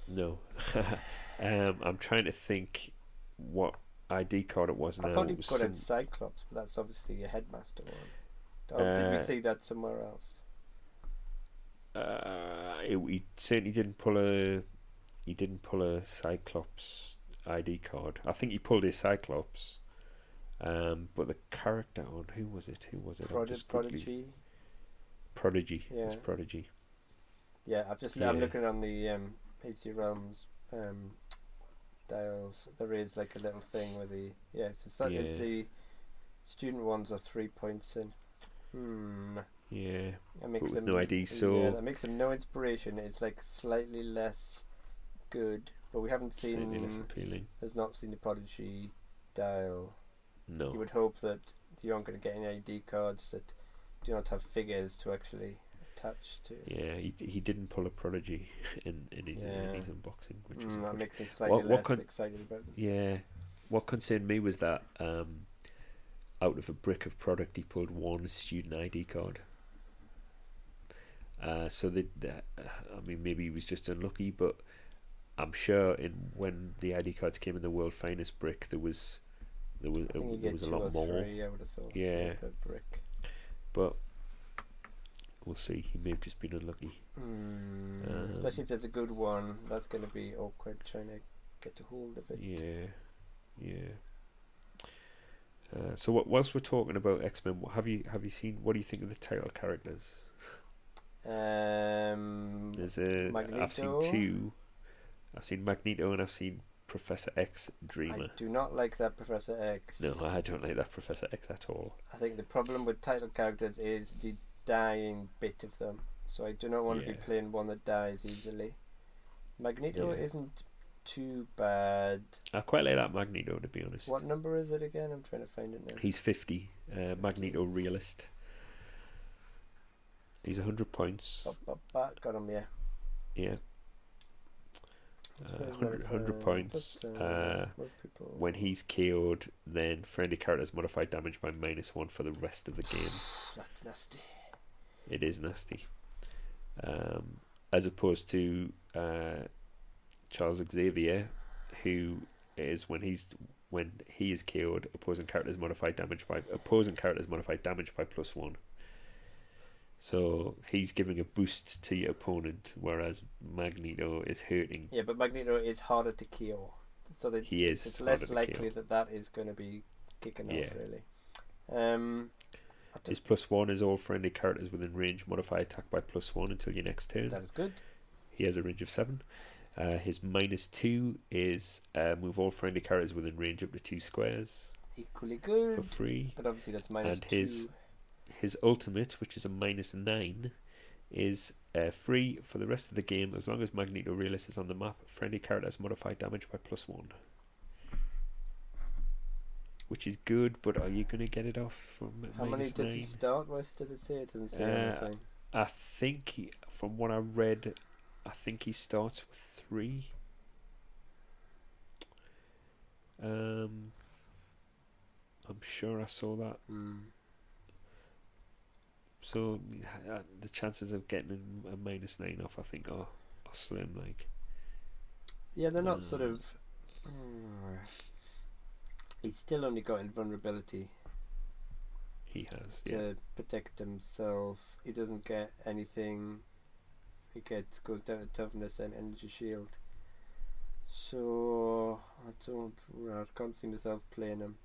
No, <laughs> um, I'm trying to think what ID card it was. I thought he was put Cyclops, but that's obviously a headmaster one. Did Uh, we see that somewhere else? Uh, it, he certainly didn't pull a. He didn't pull a Cyclops ID card. I think he pulled his Cyclops. Um, but the character on who was it? Who was it? Quickly- Prodigy. Prodigy. Yeah. Prodigy. Yeah, I've just Yeah. I'm looking on the um, HC Realms um, There is like a little thing with the yeah. It's, a, it's Yeah. the student ones are three points in. Hmm. Yeah. That makes with them, no ID, yeah, so- that makes them no inspiration. It's like slightly less good, but we haven't seen. Certainly less appealing. Has not seen the Prodigy dial. No. You would hope that you aren't going to get any ID cards that do not have figures to actually attach to. Yeah, he he didn't pull a Prodigy <laughs> in in his Yeah. in his unboxing, which is Mm, that unfortunate. makes me slightly what less con- excited about them. Yeah. What concerned me was that um, out of a brick of product, he pulled one student ID card. Uh, so that, that I mean, maybe he was just unlucky, but I'm sure in when the ID cards came in the world finest brick, there was there was there was a lot more. three. I would have thought. Yeah. But we'll see. He may have just been unlucky. Mm, Um, especially if there's a good one, that's going to be awkward trying to get a hold of it. Yeah, yeah. Uh, so what, whilst we're talking about X Men, have you have you seen? What do you think of the title characters? Um, There's a have seen two. I've seen Magneto and I've seen Professor X Dreamer. I do not like that Professor X. No, I don't like that Professor X at all. I think the problem with title characters is the dying bit of them. So I do not want to be playing one that dies easily. Magneto Yeah. isn't too bad. I quite like that Magneto to be honest. What number is it again? I'm trying to find it now. He's fifty. Uh, Magneto realist. He's hundred points. Up, up, back, got him, yeah. Yeah. Uh, 100 100 verified, points, but, uh, most When he's KO'd, then friendly characters modify damage by minus one for the rest of the game. <sighs> That's nasty. It is nasty. Um, as opposed to uh, Charles Xavier, who is when he's when he is KO'd, opposing characters modify damage by opposing characters modify damage by plus one. So he's giving a boost to your opponent, whereas Magneto is hurting. Yeah, but Magneto is harder to kill. So that He is it's less likely kill. that that is going to be kicking Yeah. off, really. Um, His plus one is all friendly characters within range modify attack by plus one until your next turn. that is good. He has a range of seven. Uh, his minus two is uh, move all friendly characters within range up to two squares Equally good. for free. But obviously that's minus And his- two. His ultimate, which is a minus nine, is uh, free for the rest of the game as long as Magneto Realist is on the map. Friendly characters modify damage by plus one. Which is good, but are you going to get it off from How many does he start with? Does it say? It doesn't say Uh, anything. I think, he, from what I read, I think he starts with three. Um, I'm sure I saw that. Mm. So uh, the chances of getting a minus nine off, I think, are, are slim. Like Yeah, they're not sort Mm. of. Mm, he's still only got invulnerability he has. Yeah. to protect himself. He doesn't get anything. He gets goes down to toughness and energy shield. So I don't. I can't see myself playing him.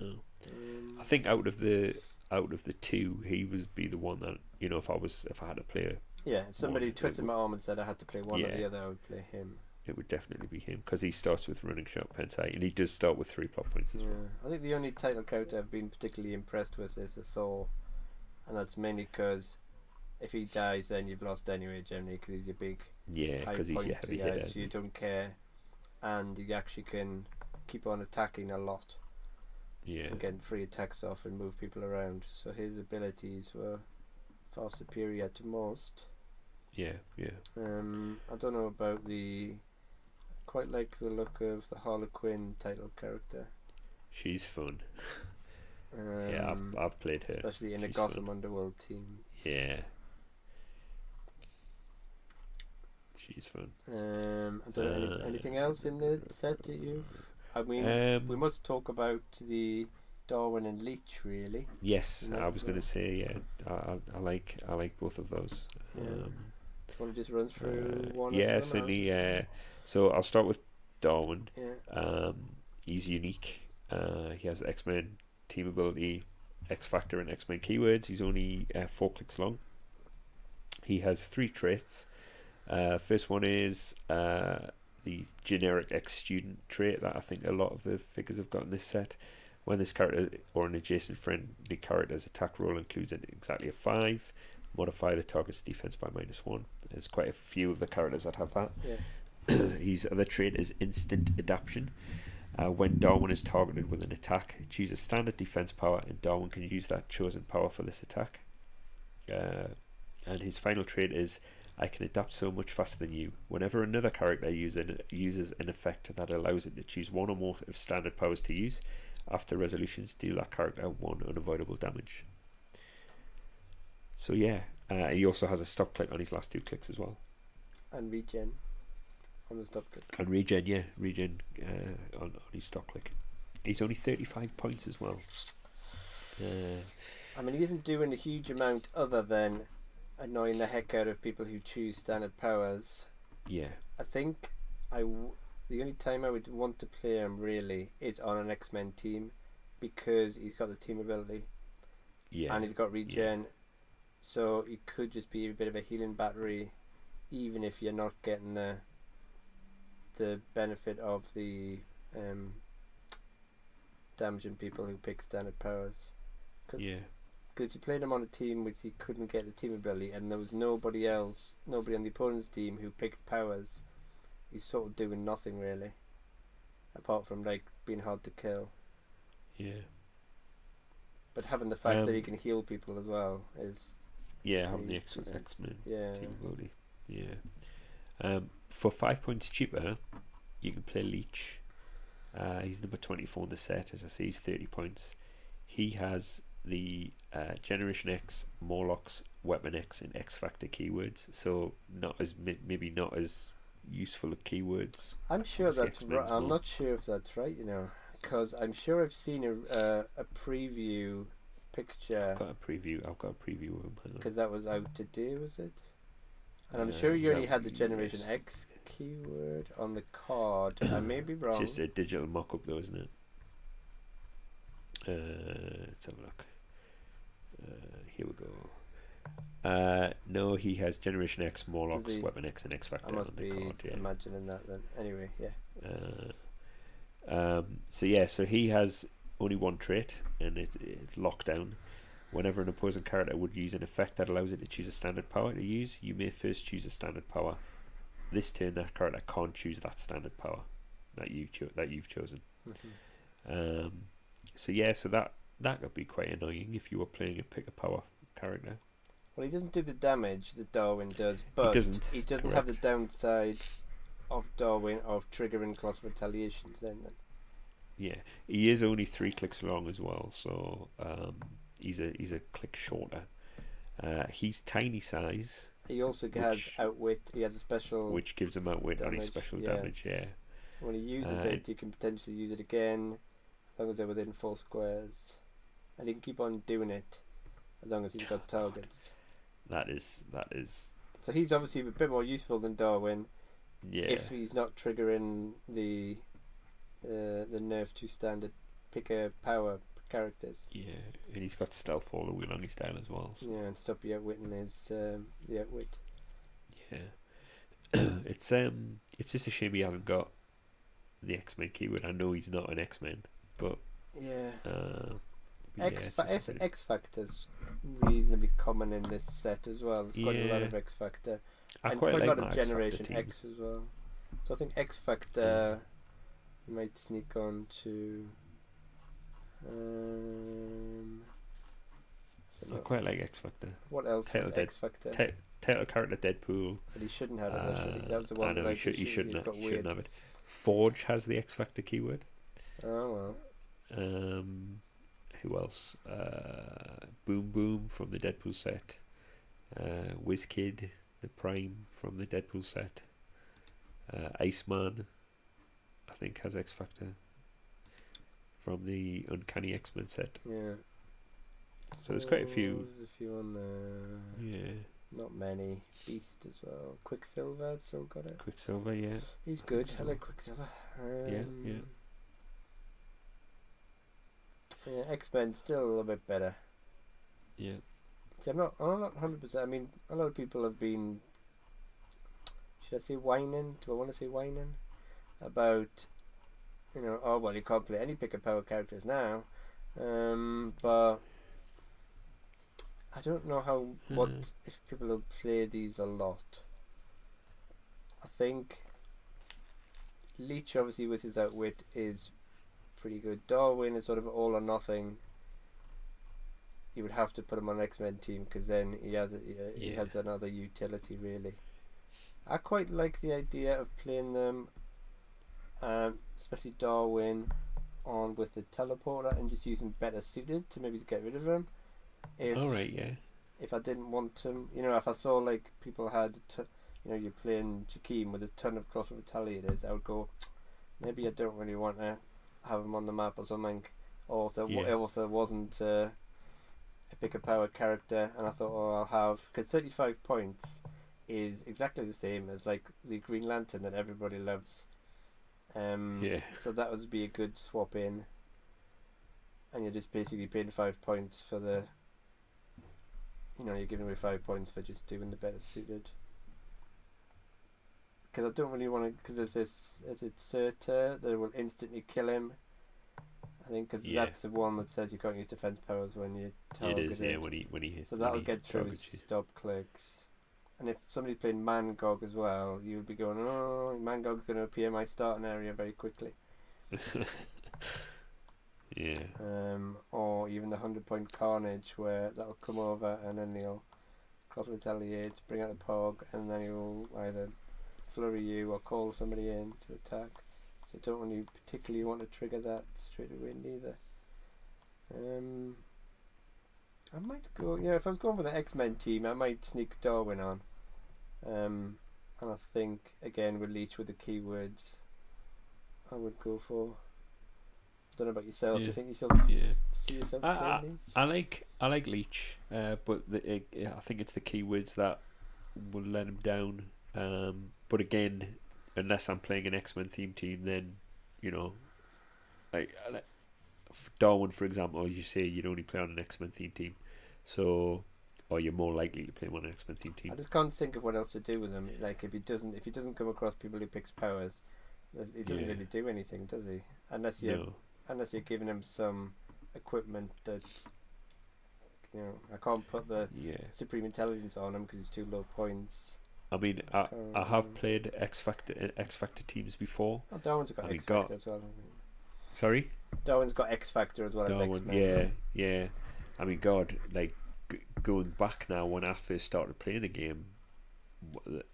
No. Um, I think out of the out of the two, he would be the one that you know if I was if I had to play, yeah, if somebody One, twisted my arm and said I had to play one or the other, I would play him. It would definitely be him because he starts with running shot pensai and he does start with three plot points as Yeah. well. I think the only title character I've been particularly impressed with is the Thor, and that's mainly because if he dies, then you've lost anyway, generally, because he's a big Yeah, because he's your heavy guy, hitter. so you don't care, and he actually can keep on attacking a lot Yeah, and getting free attacks off and move people around. So his abilities were far superior to most. yeah, yeah. Um, I don't know about the. Quite like the look of the Harlequin title character. She's fun. Um, yeah, I've I've played her. especially in a Gotham fun. Underworld team. Yeah, she's fun. Um, I don't know any, Uh, anything else in the set that you've. I mean, Um, we must talk about the Darwin and Leech, really. Yes, I was going to say yeah. I, I, I like I like both of those. Yeah. Um, Want to just run through uh, one? yeah, or- Uh, so I'll start with Darwin. Yeah. Um, he's unique. Uh, he has X Men team ability, X Factor, and X Men keywords. He's only uh, four clicks long. He has three traits. Uh, first one is uh, the generic X student trait that I think a lot of the figures have got in this set. When this character or an adjacent friendly character's attack roll includes an exactly a five, modify the target's defense by minus one. There's quite a few of the characters that have that. Yeah. <clears throat> His other trait is instant adaptation. Uh, when Darwin is targeted with an attack, choose a standard defense power, and Darwin can use that chosen power for this attack. Uh, and his final trait is I can adapt so much faster than you. Whenever another character uses an, uses an effect that allows it to choose one or more of standard powers to use, after resolutions, deal that character one unavoidable damage. So yeah, uh, he also has a stop click on his last two clicks as well. And regen on the stop click. And regen, yeah, regen uh, on, on his stock click. He's only 35 points as well. Uh, I mean, he isn't doing a huge amount other than annoying the heck out of people who choose standard powers. yeah, I think I w- the only time I would want to play him really is on an X Men team because he's got the team ability yeah, and he's got regen, so it could just be a bit of a healing battery, even if you're not getting the the benefit of the um, damaging people who pick standard powers. yeah, Because you played him on a team which he couldn't get the team ability, and there was nobody else, nobody on the opponent's team who picked powers. He's sort of doing nothing really, apart from like being hard to kill. yeah, But having the fact that he Um, can heal people as well is yeah. Having the X X Men yeah. team ability, yeah. Um, for five points cheaper, you can play Leech. Uh, he's number 24 in the set. As I say, he's 30 points. He has the uh, Generation X, Morlocks, Weapon X, and X Factor keywords. So not as maybe not as useful of keywords. I'm sure that's right. I'm not sure if that's right, you know, because I'm sure I've seen a uh, a preview picture I've got a preview. I've got a preview of him. because that was out today, was it? And I'm Uh, sure you only had the Generation yes. X keyword on the card. I may be wrong. <coughs> It's just a digital mock-up, though, isn't it? Uh, let's have a look. Uh, here we go. Uh, no, he has Generation X, Morlocks? Weapon X, and X Factor must on the be card. Yeah. imagining that then. Anyway, yeah. Uh, um, so yeah, so he has only one trait, and it, it's lockdown. Whenever an opposing character would use an effect that allows it to choose a standard power to use, you may first choose a standard power. This turn, that character can't choose that standard power that you cho- that you've chosen. Um, so yeah, so that that could be quite annoying if you were playing a pick a power character. Well, he doesn't do the damage that Darwin does, but doesn't, he doesn't have the downside of Darwin of triggering cross retaliations. Then, then. Yeah, he is only three clicks long as well, so um, he's a he's a click shorter. Uh, he's tiny size. He also has Which- outwit. He has a special. which gives him outwit on his special damage. Yeah, when he uses uh, it, you can potentially use it again, as long as they're within four squares, and he can keep on doing it as long as he's got targets. that is that is So he's obviously a bit more useful than Darwin yeah. if he's not triggering the uh, the nerf to standard picker power characters. Yeah, and he's got stealth all the way along his tail as well. So, Yeah, and stop you outwitting his um, the outwit. yeah, <coughs> it's um, it's just a shame he hasn't got the X Men keyword. I know he's not an X Men, but Yeah. uh, but X, yeah, fa- X, X Factor's reasonably common in this set as well. There's quite a lot of X Factor. I and quite like a lot of Generation teams. X as well. So I think X Factor might sneak on to. Um, I quite like X Factor. what else Tail was X Factor? Ta- title character Deadpool. but he shouldn't have it. actually. Uh, That was the one. I know he, should, he should- shouldn't, have, he shouldn't have it. Forge has the X Factor keyword. Oh well. Um, who else? Uh, Boom Boom from the Deadpool set. Uh, WizKid, the Prime from the Deadpool set. Uh, Iceman, think, has X Factor from the Uncanny X Men set. Yeah. So there's quite a Oh, few. There's a few on there. Yeah, Not many. Beast as well. Quicksilver still got it. Quicksilver, yeah. He's good. I Quicksilver. like Quicksilver. Um, Yeah, yeah. Yeah, X Men still a little bit better. Yeah. See, I'm not. I'm not hundred percent. I mean, a lot of people have been. Should I say whining? Do I want to say whining about? You know, oh well, you can't play any pick a power characters now, um, but I don't know how what Mhm. if people will play these a lot. I think Leech obviously with his outwit is pretty good. Darwin is sort of all or nothing. You would have to put him on X Men team because then he has a, he, he Yeah. has another utility really. I quite like the idea of playing them, um, especially Darwin, on with the teleporter and just using better suited to maybe get rid of him. If All right, yeah. if I didn't want him, you know, if I saw like people had, t- you know, you're playing Jakeem with a ton of cross retaliators, I would go, maybe I don't really want to have him on the map or something, or if there, Yeah. or if there wasn't uh, a bigger power character, and I thought, oh, I'll have because 35 points is exactly the same as like the Green Lantern that everybody loves. Um, Yeah. So that would be a good swap in, and you're just basically paying five points for the you know, you're giving away five points for just doing the better suited. Because I don't really want to, because there's this, is it Surtur that will instantly kill him? I think because Yeah. that's the one that says you can't use defense powers when you It targeted. is, yeah, when he when he hits so that'll get through stop clicks. And if somebody's playing Mangog as well, you would be going, oh, Mangog's going to appear in my starting area very quickly. <laughs> yeah. um, or even the hundred point carnage where that'll come over and then he'll cross retaliate, bring out the pog, and then he'll either flurry you or call somebody in to attack. So don't really particularly want to trigger that straight away neither. Um, I might go. Yeah, if I was going for the X Men team, I might sneak Darwin on. Um, and I think again with Leech with the keywords, I would go for. I Don't know about yourself. Do you think you still Yeah. see yourself I- playing these? I like I like Leech, uh, but the, it, I think it's the keywords that will let him down. Um, but again, unless I'm playing an X Men theme team, then you know, like, I like Darwin, for example, as you say, you'd only play on an X Men theme team, so or you're more likely to play one on X Men theme I just can't think of what else to do with him. Yeah. Like if he doesn't, if he doesn't come across people who picks powers, he doesn't Yeah. really do anything, does he? Unless you No, unless you're giving him some equipment that you know I can't put the yeah. supreme intelligence on him because it's too low points. I mean, I I have Um, played X Factor X Factor teams before. Oh, Darwin's got X got- Factor as well. Sorry. Darwin's got X Factor as well as X Men. yeah, yeah. I mean, God, like g- going back now when I first started playing the game,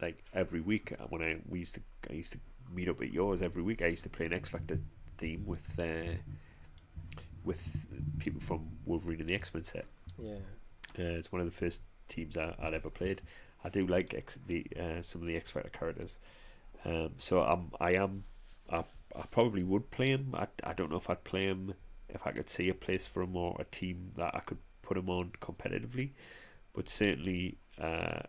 like every week uh, when I we used to I used to meet up at yours every week. I used to play an X Factor theme with uh, with people from Wolverine and the X Men set. Yeah. Uh, it's one of the first teams I, I'd ever played, I do like X, the uh, some of the X Factor characters. Um, so I'm I am I, I probably would play him. I, I don't know if I'd play him if I could see a place for him or a team that I could put him on competitively, but certainly uh,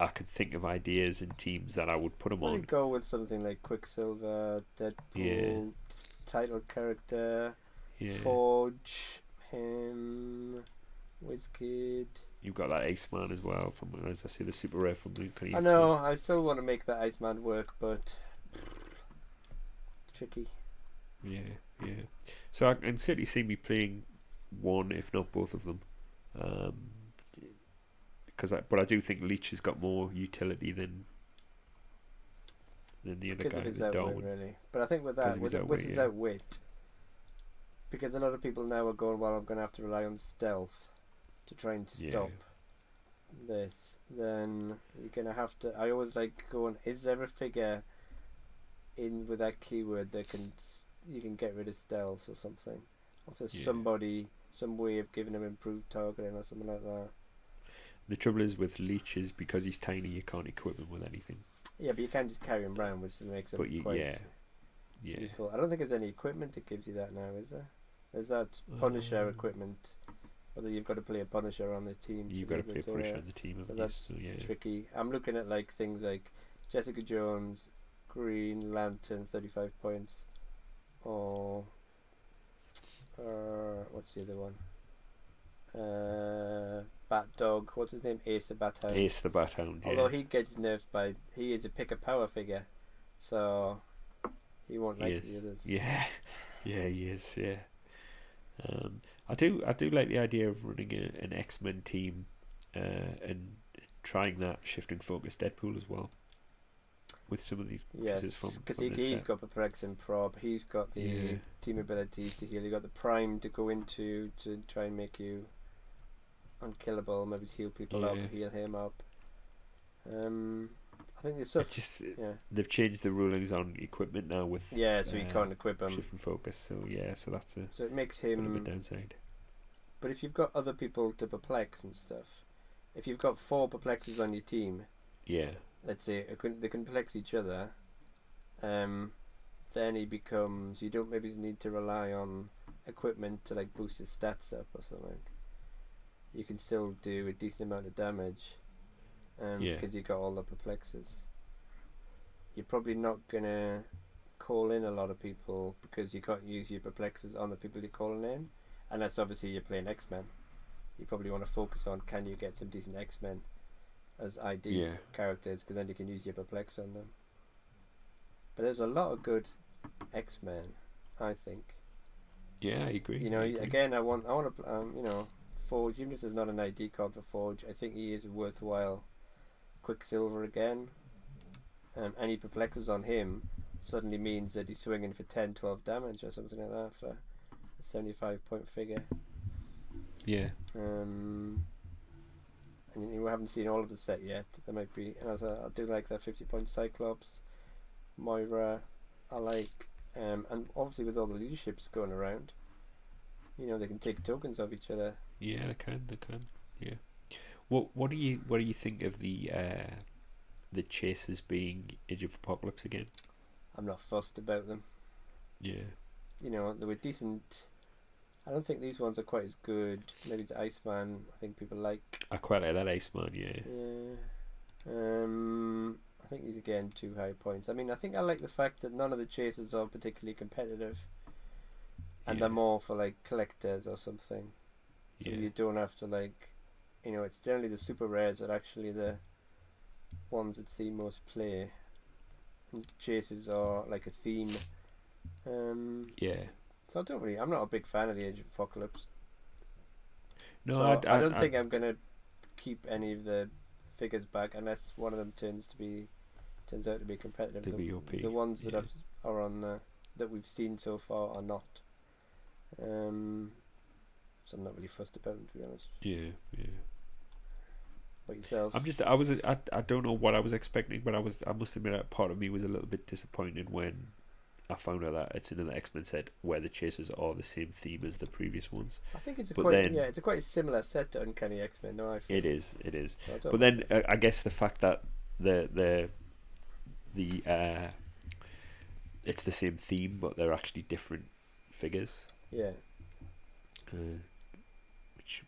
I could think of ideas and teams that I would put him on. go with something like Quicksilver, Deadpool, Yeah. title character, Yeah, Forge, him, WizKid. you've got that Iceman as well from as I say the super rare from Luke. I know, I still want to make that Iceman work, but tricky. Yeah, yeah. So I can certainly see me playing one, if not both of them. Um, because I, but I do think Leech has got more utility than than the other Because guy, of his outwit, really. But I think with that, with, his it- with his yeah. outwit, because a lot of people now are going, well, I'm going to have to rely on stealth to try and Yeah. stop this. Then you're going to have to. I always like going, is there a figure in with that keyword that can you can get rid of stealth or something? Or if there's Yeah. somebody, some way of giving him improved targeting or something like that. The trouble is with Leech is because he's tiny, you can't equip him with anything. Yeah, but you can just carry him around, which makes him But you- quite yeah. Yeah, useful. I don't think there's any equipment that gives you that now, is there? There's that Punisher Um, equipment, whether you've got to play a Punisher on the team. you've got to play Punisher uh, on the team, so that's So, yeah. tricky. I'm looking at like things like Jessica Jones, Green Lantern, 35 points, or uh, what's the other one? Uh, Bat Dog. What's his name? Ace the Bat Hound. Ace the Bat Hound, yeah. Although he gets nerfed by he is a pick a power figure, so he won't like is. the others. Yeah, <laughs> yeah, he is. Yeah, um, I do. I do like the idea of running a, an X Men team, uh, and trying that shifting focus Deadpool as well, with some of these Yes, pieces from, because from he, set. got Perplex and Prob. He's got the Yeah. team abilities to heal. He got the Prime to go into to try and make you unkillable. Maybe heal people up, heal him up. Um, I think there's It stuff. just Yeah, they've changed the rulings on equipment now with yeah. So you uh, can't equip him. shift and focus. So yeah, so that's a So it makes bit of a him. downside. But if you've got other people to perplex and stuff, if you've got four perplexes on your team, Yeah, let's say they can perplex each other, um, then he becomes you don't maybe need to rely on equipment to like boost his stats up or something. You can still do a decent amount of damage, um, Yeah. because you got all the perplexes. You're probably not gonna call in a lot of people because you can't use your perplexes on the people you're calling in, unless obviously you're playing X Men. You probably want to focus on can you get some decent X Men as ID yeah, characters because then you can use your perplex on them. But there's a lot of good X Men, I think. yeah. I agree. You know, I agree. again, I want, I want to, um, you know, Forge. Even if there's not an ID card for Forge, I think he is a worthwhile Quicksilver again. Um, any perplexes on him suddenly means that he's swinging for 10, 12 damage or something like that for a 75 point figure. yeah, Um, and you haven't seen all of the set yet. There might be, and as I, I do like that 50 point Cyclops, Moira, I like, um, and obviously with all the leaderships going around, you know, they can take tokens of each other. yeah. They can, they can. Yeah. What What do you What do you think of the uh, the chasers being Age of Apocalypse again? I'm not fussed about them. Yeah, You know, they were decent. I don't think these ones are quite as good. Maybe the Iceman, I think people like. I quite like that Iceman. Yeah, Yeah. Um, I think these again too high points. I mean, I think I like the fact that none of the chasers are particularly competitive, and yeah. they're more for like collectors or something. So yeah. you don't have to like, you know, it's generally the super rares that are actually the ones that see most play. And chasers are like a theme. Um, yeah. So I don't really. I'm not a big fan of the Age of Apocalypse. No, so I, I, I don't I- think I'm gonna keep any of the figures back unless one of them turns to be turns out to be competitive. To the, be OP, the ones that yeah. are on the, that we've seen so far are not. Um, so I'm not really fussed about them to be honest. Yeah, yeah. But yourself, I'm just. I was. I, I don't know what I was expecting, but I was. I must admit, that part of me was a little bit disappointed when I found out that it's another X Men set where the chasers are the same theme as the previous ones. I think it's a But quite then- yeah, it's a quite similar set to Uncanny X Men. No, I feel. It is, it is. So But then uh, I guess the fact that the the the uh, it's the same theme, but they're actually different figures, yeah, uh, which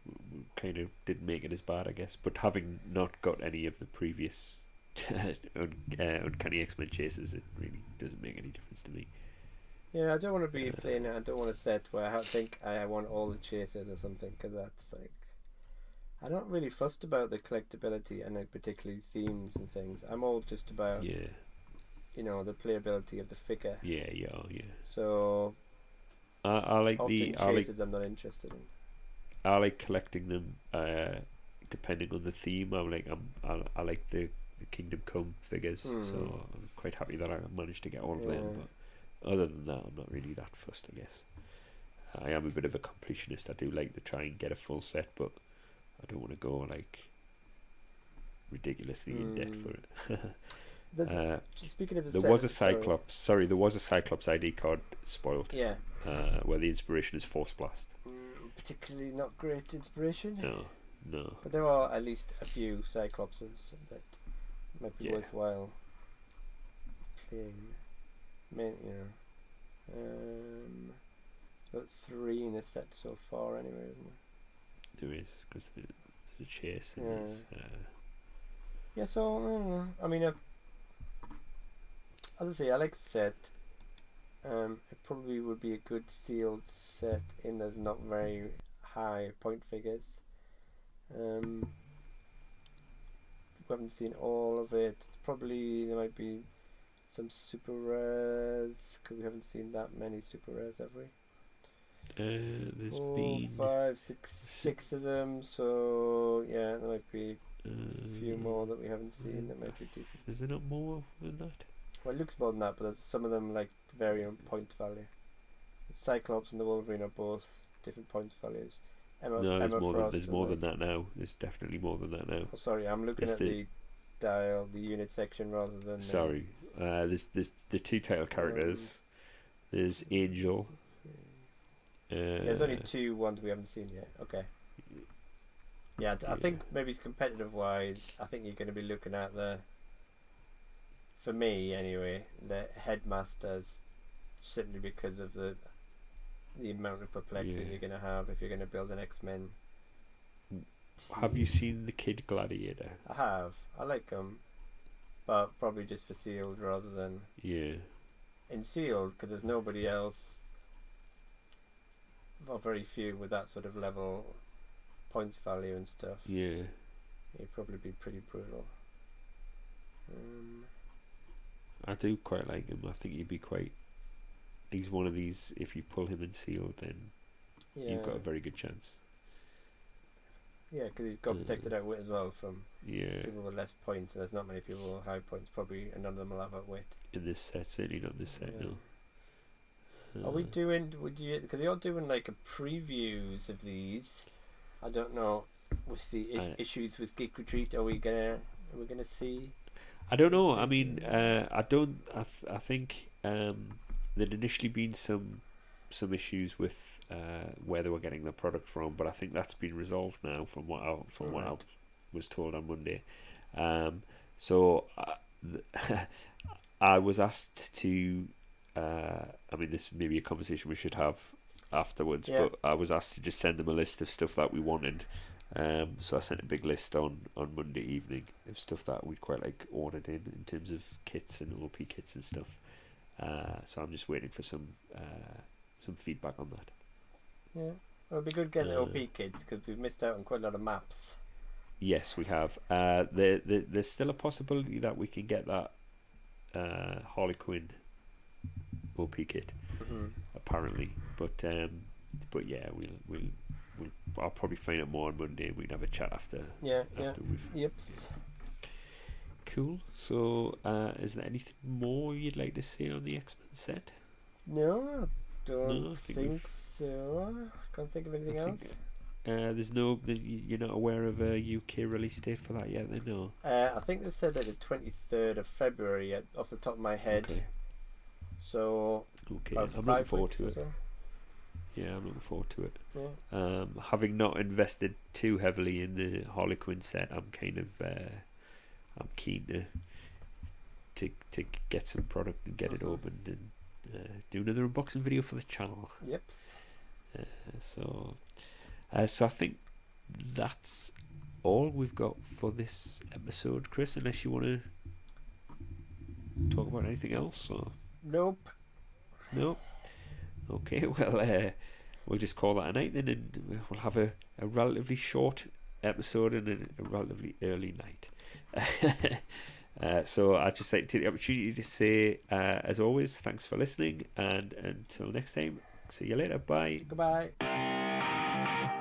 kind of didn't make it as bad, I guess. But having not got any of the previous <laughs> un- uh, uncanny X Men chases, it really doesn't make any difference to me. yeah. I don't want to be Uh, playing. it. I don't want a set where I think I want all the chasers or something because that's like. I'm not really fussed about the collectability and like particularly themes and things. I'm all just about Yeah, you know the playability of the figure. yeah, yeah, yeah. So I, I like the I like I'm not interested in. I like collecting them uh, depending on the theme. I'm like I'm I, I like the, the Kingdom Come figures, so Hmm. I'm quite happy that I managed to get all of Yeah. them. But other than that, I'm not really that fussed. I guess I am a bit of a completionist. I do like to try and get a full set, but I don't want to go like ridiculously in debt Hmm. for it. <laughs> That's, uh, speaking of the there set, was a sorry. Cyclops. Sorry, there was a Cyclops ID card spoilt, Yeah, uh, where the inspiration is Force Blast. mm, particularly not great inspiration. No, no. But there are at least a few Cyclopses that might be Yeah. worthwhile playing. Main, know. Um, it's about three in the set so far, anyway, isn't it? There is because there's a chase and Yeah. there's uh, Yeah, so I don't know. I mean, uh, as I say, I like set. Um, it probably would be a good sealed set in there's not very high point figures. Um, we haven't seen all of it. It's probably there might be some super rares because we haven't seen that many super rares, have we? uh, there's Four, been five, six, six of them. So yeah, there might be uh, a few more that we haven't seen that might be decent. Is there not more than that? Well, it looks more than that, but there's some of them like vary on point value. The Cyclops and the Wolverine are both different points values. Emma, no, there's Emma more than there's more than that now. There's definitely more than that now. Oh, sorry, I'm looking It's at the- the dial, the unit section rather than. uh, Sorry, uh, there's there's the two title characters. There's Angel. Uh, Yeah, there's only two ones we haven't seen yet. Okay. Yeah, I Yeah. think maybe it's competitive wise. I think you're going to be looking at the. For me, anyway, the headmasters, simply because of the, the amount of perplexity Yeah. you're going to have if you're going to build an X Men. Have you seen the Kid Gladiator? I have. I like him, but probably just for sealed rather than Yeah, in sealed because there's nobody else. Or very few with that sort of level, points value and stuff. yeah. It'd probably be pretty brutal. Um, I do quite like him. I think he'd be quite. He's one of these. If you pull him in sealed, then yeah, you've got a very good chance. yeah, because he's got Mm. protected outwit as well from Yeah, people with less points. And there's not many people with high points. Probably and none of them will have outwit. in this set, certainly not this set. Yeah. No. Are we Uh, doing? Would you? Because you're doing like a previews of these. I don't know with the is- I- issues with Geek Retreat. Are we gonna? Are we gonna see? I don't know. I mean, uh, I don't. I th- I think um, there'd initially been some some issues with uh, where they were getting the product from, but I think that's been resolved now. From what I, from what I was told on Monday. Um, so uh, th- <laughs> I was asked to. Uh, I mean, this may be a conversation we should have afterwards, Yeah. but I was asked to just send them a list of stuff that we wanted. Um, so I sent a big list on, on Monday evening of stuff that we'd quite like ordered in in terms of kits and OP kits and stuff. Uh, so I'm just waiting for some uh, some feedback on that. Yeah. Well, it'll be good getting the Uh, OP kits because we've missed out on quite a lot of maps. Yes, we have. Uh, there, there, there's still a possibility that we can get that uh, Harley Quinn OP kit, hmm apparently. But um, but yeah, we'll we'll we'll I'll probably find out more on Monday. We can have a chat after Yeah. Yeah. after we've Yep. Cool. So, uh, is there anything more you'd like to say on the X Men set? No, I don't No, I think think, so. Can't think of anything I else. think- Uh, there's no. You're not aware of a UK release date for that yet? Then no. Uh, I think they said that the twenty third of February at, off the top of my head. Okay. So Okay, I'm looking forward to it. so. Yeah, I'm looking forward to it. Yeah. Um, having not invested too heavily in the Harley Quinn set, I'm kind of uh, I'm keen to to to get some product and get it Mhm. opened and uh, do another unboxing video for the channel. Yep. Uh, so, uh, so I think that's all we've got for this episode, Chris. Unless you want to talk about anything else, or Nope. no? Okay, <laughs> well, uh, we'll just call that a night then, and we'll have a, a relatively short episode and a, a relatively early night. <laughs> uh, so I'd just like to take the opportunity to say, uh, as always, thanks for listening, and until next time, see you later. Bye. Goodbye.